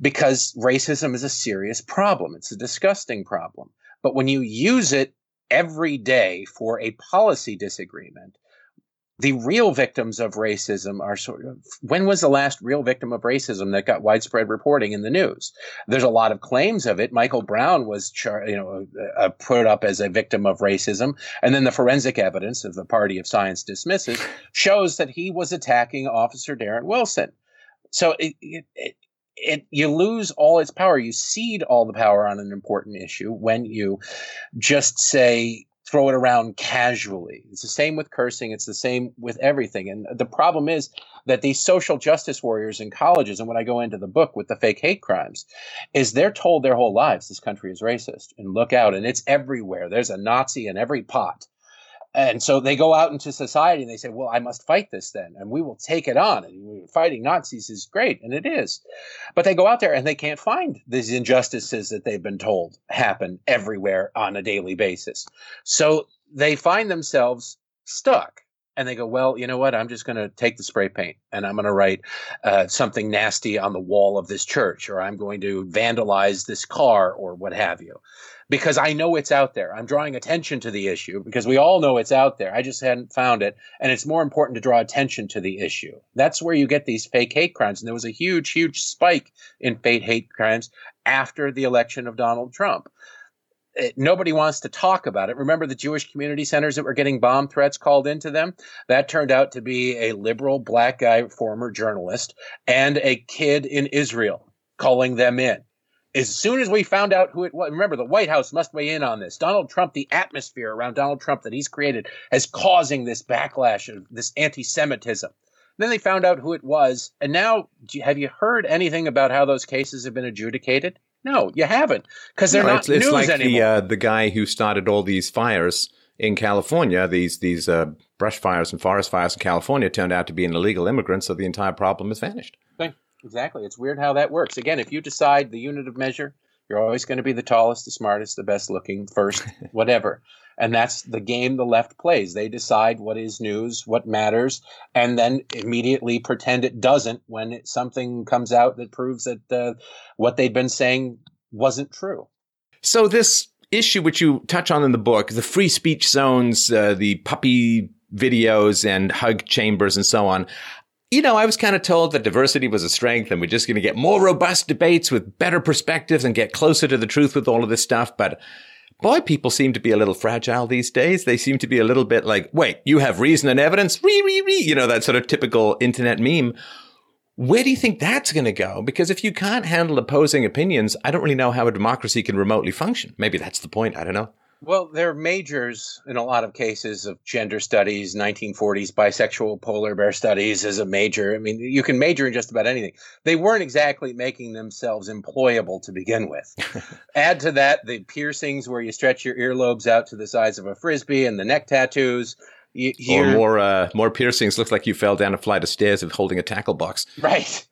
because racism is a serious problem. It's a disgusting problem. But when you use it every day for a policy disagreement, the real victims of racism are sort of when was the last real victim of racism that got widespread reporting in the news? There's a lot of claims of it. Michael brown was char- you know uh, put up as a victim of racism. And then the forensic evidence of the party of science dismisses shows that he was attacking officer darren wilson. So it, it, it, it, you lose all its power. You cede all the power on an important issue when you just say throw it around casually. It's the same with cursing. It's the same with everything. And the problem is that these social justice warriors in colleges, and when I go into the book with the fake hate crimes, is they're told their whole lives this country is racist and look out, and it's everywhere. There's a Nazi in every pot. And so they go out into society and they say, well, I must fight this then, and we will take it on. And fighting Nazis is great, and it is. But they go out there and they can't find these injustices that they've been told happen everywhere on a daily basis. So they find themselves stuck. And they go, well, you know what? I'm just going to take the spray paint and I'm going to write uh, something nasty on the wall of this church, or I'm going to vandalize this car, or what have you because I know it's out there. I'm drawing attention to the issue because we all know it's out there. I just hadn't found it. And it's more important to draw attention to the issue. That's where you get these fake hate crimes. And there was a huge, huge spike in fake hate crimes after the election of Donald Trump. Nobody wants to talk about it. Remember the Jewish community centers that were getting bomb threats called into them? That turned out to be a liberal black guy, former journalist, and a kid in Israel calling them in as soon as we found out who it was, remember the White House must weigh in on this. Donald Trump, the atmosphere around Donald Trump that he's created is causing this backlash of this anti-Semitism. Then they found out who it was, and now have you heard anything about how those cases have been adjudicated? No, you haven't, because they're no, not it's, it's news like anymore. The, uh, the guy who started all these fires in California, these these uh, brush fires and forest fires in California, turned out to be an illegal immigrant, so the entire problem has vanished. Exactly. It's weird how that works. Again, if you decide the unit of measure, you're always going to be the tallest, the smartest, the best looking, first, (laughs) whatever. And that's the game the left plays. They decide what is news, what matters, and then immediately pretend it doesn't when it, something comes out that proves that uh, what they'd been saying wasn't true. So, this issue, which you touch on in the book, the free speech zones, uh, the puppy videos and hug chambers and so on you know, I was kind of told that diversity was a strength and we're just going to get more robust debates with better perspectives and get closer to the truth with all of this stuff. But boy, people seem to be a little fragile these days. They seem to be a little bit like, wait, you have reason and evidence? Re, re, re. You know, that sort of typical internet meme. Where do you think that's going to go? Because if you can't handle opposing opinions, I don't really know how a democracy can remotely function. Maybe that's the point. I don't know. Well, there are majors in a lot of cases of gender studies, 1940s bisexual polar bear studies as a major. I mean, you can major in just about anything. They weren't exactly making themselves employable to begin with. (laughs) Add to that the piercings where you stretch your earlobes out to the size of a frisbee and the neck tattoos. You, or more uh, more piercings. Looks like you fell down a flight of stairs of holding a tackle box. Right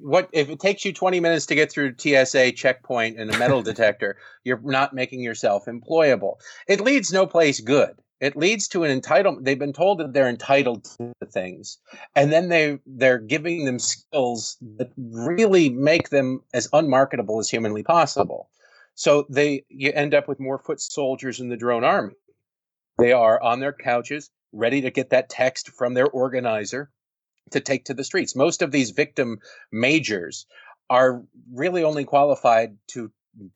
what if it takes you 20 minutes to get through TSA checkpoint and a metal (laughs) detector, you're not making yourself employable. It leads no place good. It leads to an entitlement. They've been told that they're entitled to things, and then they they're giving them skills that really make them as unmarketable as humanly possible. So they you end up with more foot soldiers in the drone army. They are on their couches, ready to get that text from their organizer to take to the streets. Most of these victim majors are really only qualified to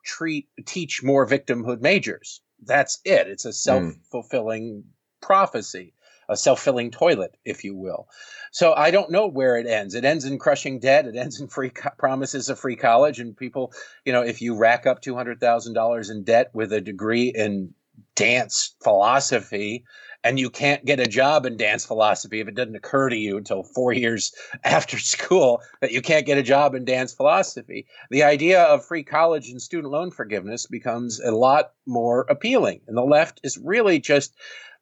treat teach more victimhood majors. That's it. It's a hmm. self-fulfilling mm. prophecy, a self-filling toilet, if you will. So I don't know where it ends. It ends in crushing debt. It ends in free co- promises of free college, and people, you know, if you rack up two hundred thousand dollars in debt with a degree in dance philosophy and you can't get a job in dance philosophy if it doesn't occur to you until four years (laughs) after school that you can't get a job in dance philosophy. The idea of free college and student loan forgiveness becomes a lot more appealing. And the left is really just,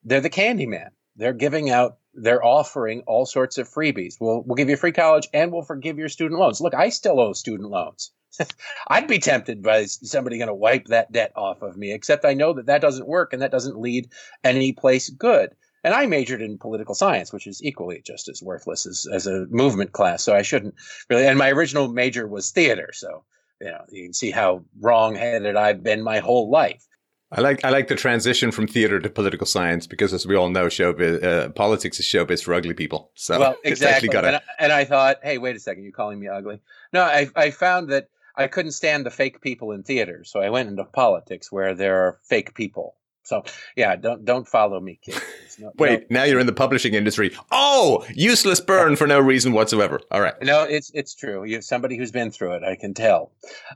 they're the candy man. They're giving out they're offering all sorts of freebies. We'll we'll give you free college and we'll forgive your student loans. Look, I still owe student loans. (laughs) I'd be tempted by somebody going to wipe that debt off of me, except I know that that doesn't work and that doesn't lead any place good. And I majored in political science, which is equally just as worthless as, as a movement class. So I shouldn't really. And my original major was theater. So, you know, you can see how wrong headed I've been my whole life. I like I like the transition from theater to political science because, as we all know, showbiz uh, politics is showbiz for ugly people. So well, (laughs) exactly. and, I, and, I, thought, hey, wait a second, you calling me ugly? No, I I found that I couldn't stand the fake people in theater, so I went into politics where there are fake people. So yeah, don't don't follow me, kid. No, Wait, no, now you're in the publishing industry. Oh, useless burn for no reason whatsoever. All right. No, it's it's true. You're somebody who's been through it. I can tell.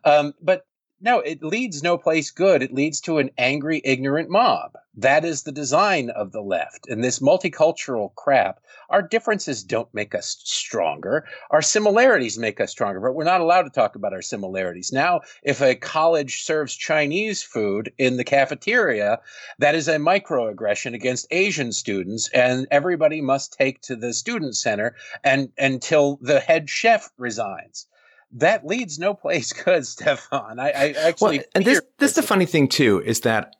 Um, but no, it leads no place good. It leads to an angry, ignorant mob. That is the design of the left. And this multicultural crap, our differences don't make us stronger. Our similarities make us stronger, but we're not allowed to talk about our similarities. Now, if a college serves Chinese food in the cafeteria, that is a microaggression against Asian students, and everybody must take to the student center and until the head chef resigns that leads no place (laughs) good, Stefan. I, I actually well, and this this is the funny thing too is that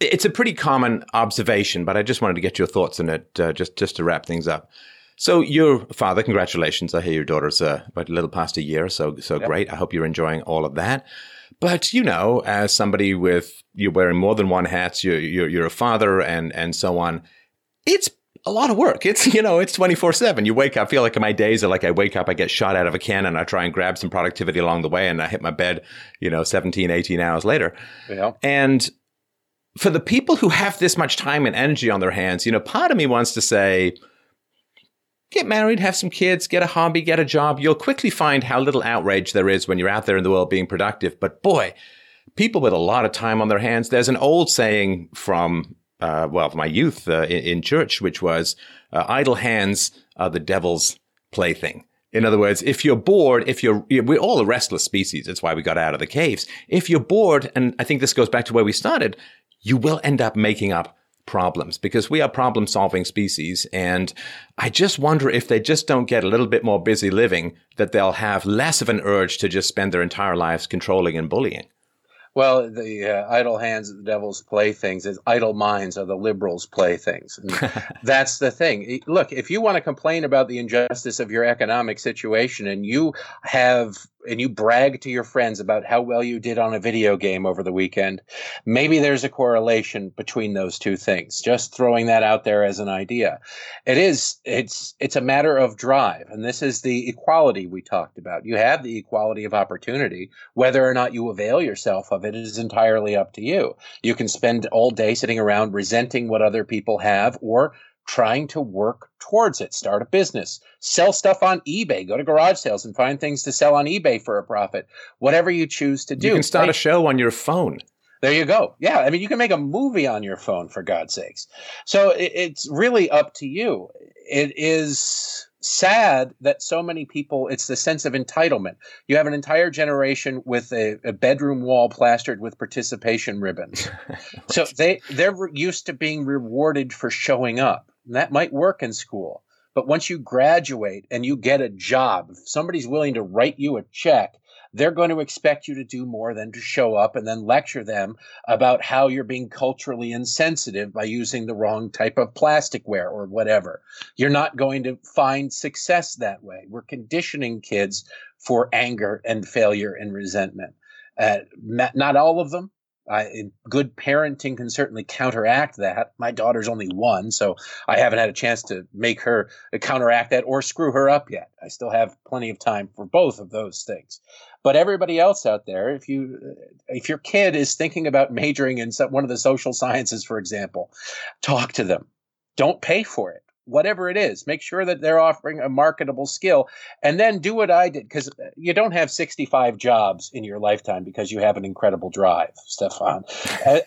it's a pretty common observation, but I just wanted to get your thoughts on it uh, just just to wrap things up. So your father, congratulations! I hear your daughter's uh, about a little past a year, so so yep. great. I hope you're enjoying all of that. But you know, as somebody with you're wearing more than one hat, you're you're, you're a father, and and so on. It's a lot of work. It's, (laughs) you know, it's 24 seven. You wake up, I feel like my days are like I wake up, I get shot out of a cannon. I try and grab some productivity along the way and I hit my bed, you know, 17, 18 hours later. Yeah. And for the people who have this much time and energy on their hands, you know, part of me wants to say, get married, have some kids, get a hobby, get a job. You'll quickly find how little outrage there is when you're out there in the world being productive. But boy, people with a lot of time on their hands, there's an old saying from uh, well, my youth uh, in, in, church, which was uh, idle hands are the devil's plaything. In other words, if you're bored, if you're, we're all a restless species. That's why we got out of the caves. If you're bored, and I think this goes back to where we started, you will end up making up problems because we are problem solving species. And I just wonder if they just don't get a little bit more busy living, that they'll have less of an urge to just spend their entire lives controlling and bullying. Well, the uh, idle hands of the devil's playthings is idle minds are the liberals' playthings. (laughs) that's the thing. Look, if you want to complain about the injustice of your economic situation and you have and you brag to your friends about how well you did on a video game over the weekend, maybe there's a correlation between those two things. Just throwing that out there as an idea. It is, it's, it's a matter of drive. And this is the equality we talked about. You have the equality of opportunity. Whether or not you avail yourself of it is entirely up to you. You can spend all day sitting around resenting what other people have or trying to work towards it. Start a business, sell stuff on eBay, go to garage sales and find things to sell on eBay for a profit. Whatever you choose to do. You can start right? a show on your phone. There you go. Yeah, I mean, you can make a movie on your phone for God's sakes. So it, it's really up to you. It is sad that so many people it's the sense of entitlement you have an entire generation with a, a bedroom wall plastered with participation ribbons (laughs) so they they're used to being rewarded for showing up and that might work in school. But once you graduate and you get a job, if somebody's willing to write you a check, they're going to expect you to do more than to show up and then lecture them about how you're being culturally insensitive by using the wrong type of plasticware or whatever. You're not going to find success that way. We're conditioning kids for anger and failure and resentment. Uh, not all of them, I, good parenting can certainly counteract that. My daughter's only one, so I haven't had a chance to make her counteract that or screw her up yet. I still have plenty of time for both of those things. But everybody else out there, if you uh, if your kid is thinking about majoring in some, one of the social sciences, for example, talk to them. Don't pay for it. Whatever it is. Make sure that they're offering a marketable skill and then do what I did because uh, you don't have 65 jobs in your lifetime because you have an incredible drive, Stefan.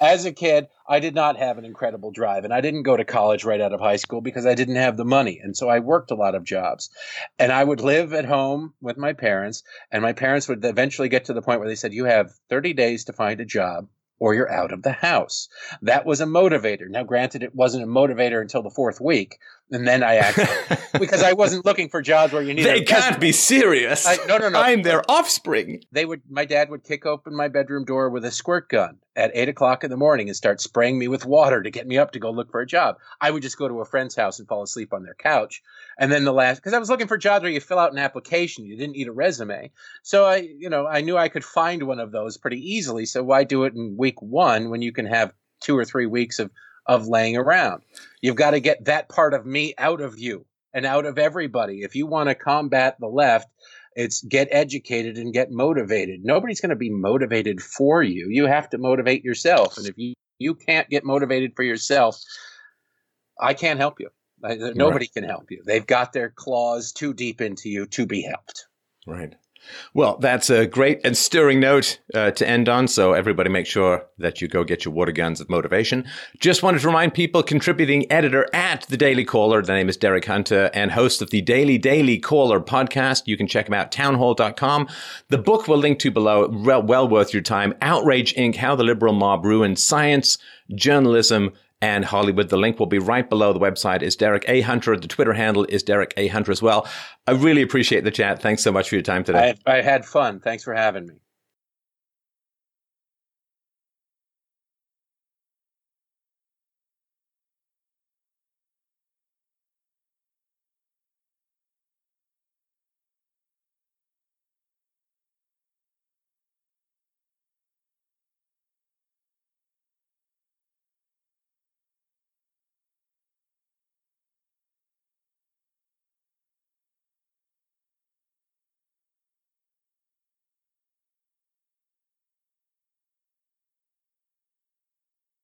As a kid, I did not have an incredible drive and I didn't go to college right out of high school because I didn't have the money. And so I worked a lot of jobs and I would live at home with my parents and my parents would eventually get to the point where they said, you have 30 days to find a job or you're out of the house. That was a motivator. Now, granted, it wasn't a motivator until the fourth week, and then I actually (laughs) because I wasn't looking for jobs where you need. They can't be serious. I, no, no, no. I'm their offspring. They would. My dad would kick open my bedroom door with a squirt gun at eight o'clock in the morning and start spraying me with water to get me up to go look for a job. I would just go to a friend's house and fall asleep on their couch. And then the last, because I was looking for jobs where you fill out an application, you didn't need a resume. So I, you know, I knew I could find one of those pretty easily. So why do it in week one when you can have two or three weeks of of laying around. You've got to get that part of me out of you and out of everybody. If you want to combat the left, it's get educated and get motivated. Nobody's going to be motivated for you. You have to motivate yourself. And if you, you can't get motivated for yourself, I can't help you. Nobody right. can help you. They've got their claws too deep into you to be helped. Right. Well, that's a great and stirring note uh, to end on. So, everybody make sure that you go get your water guns of motivation. Just wanted to remind people contributing editor at The Daily Caller. The name is Derek Hunter and host of the Daily Daily Caller podcast. You can check him out, townhall.com. The book we'll link to below, well, well worth your time. Outrage Inc. How the Liberal Mob Ruined Science, Journalism, and Hollywood. The link will be right below the website is Derek A. Hunter. The Twitter handle is Derek A. Hunter as well. I really appreciate the chat. Thanks so much for your time today. I, I had fun. Thanks for having me.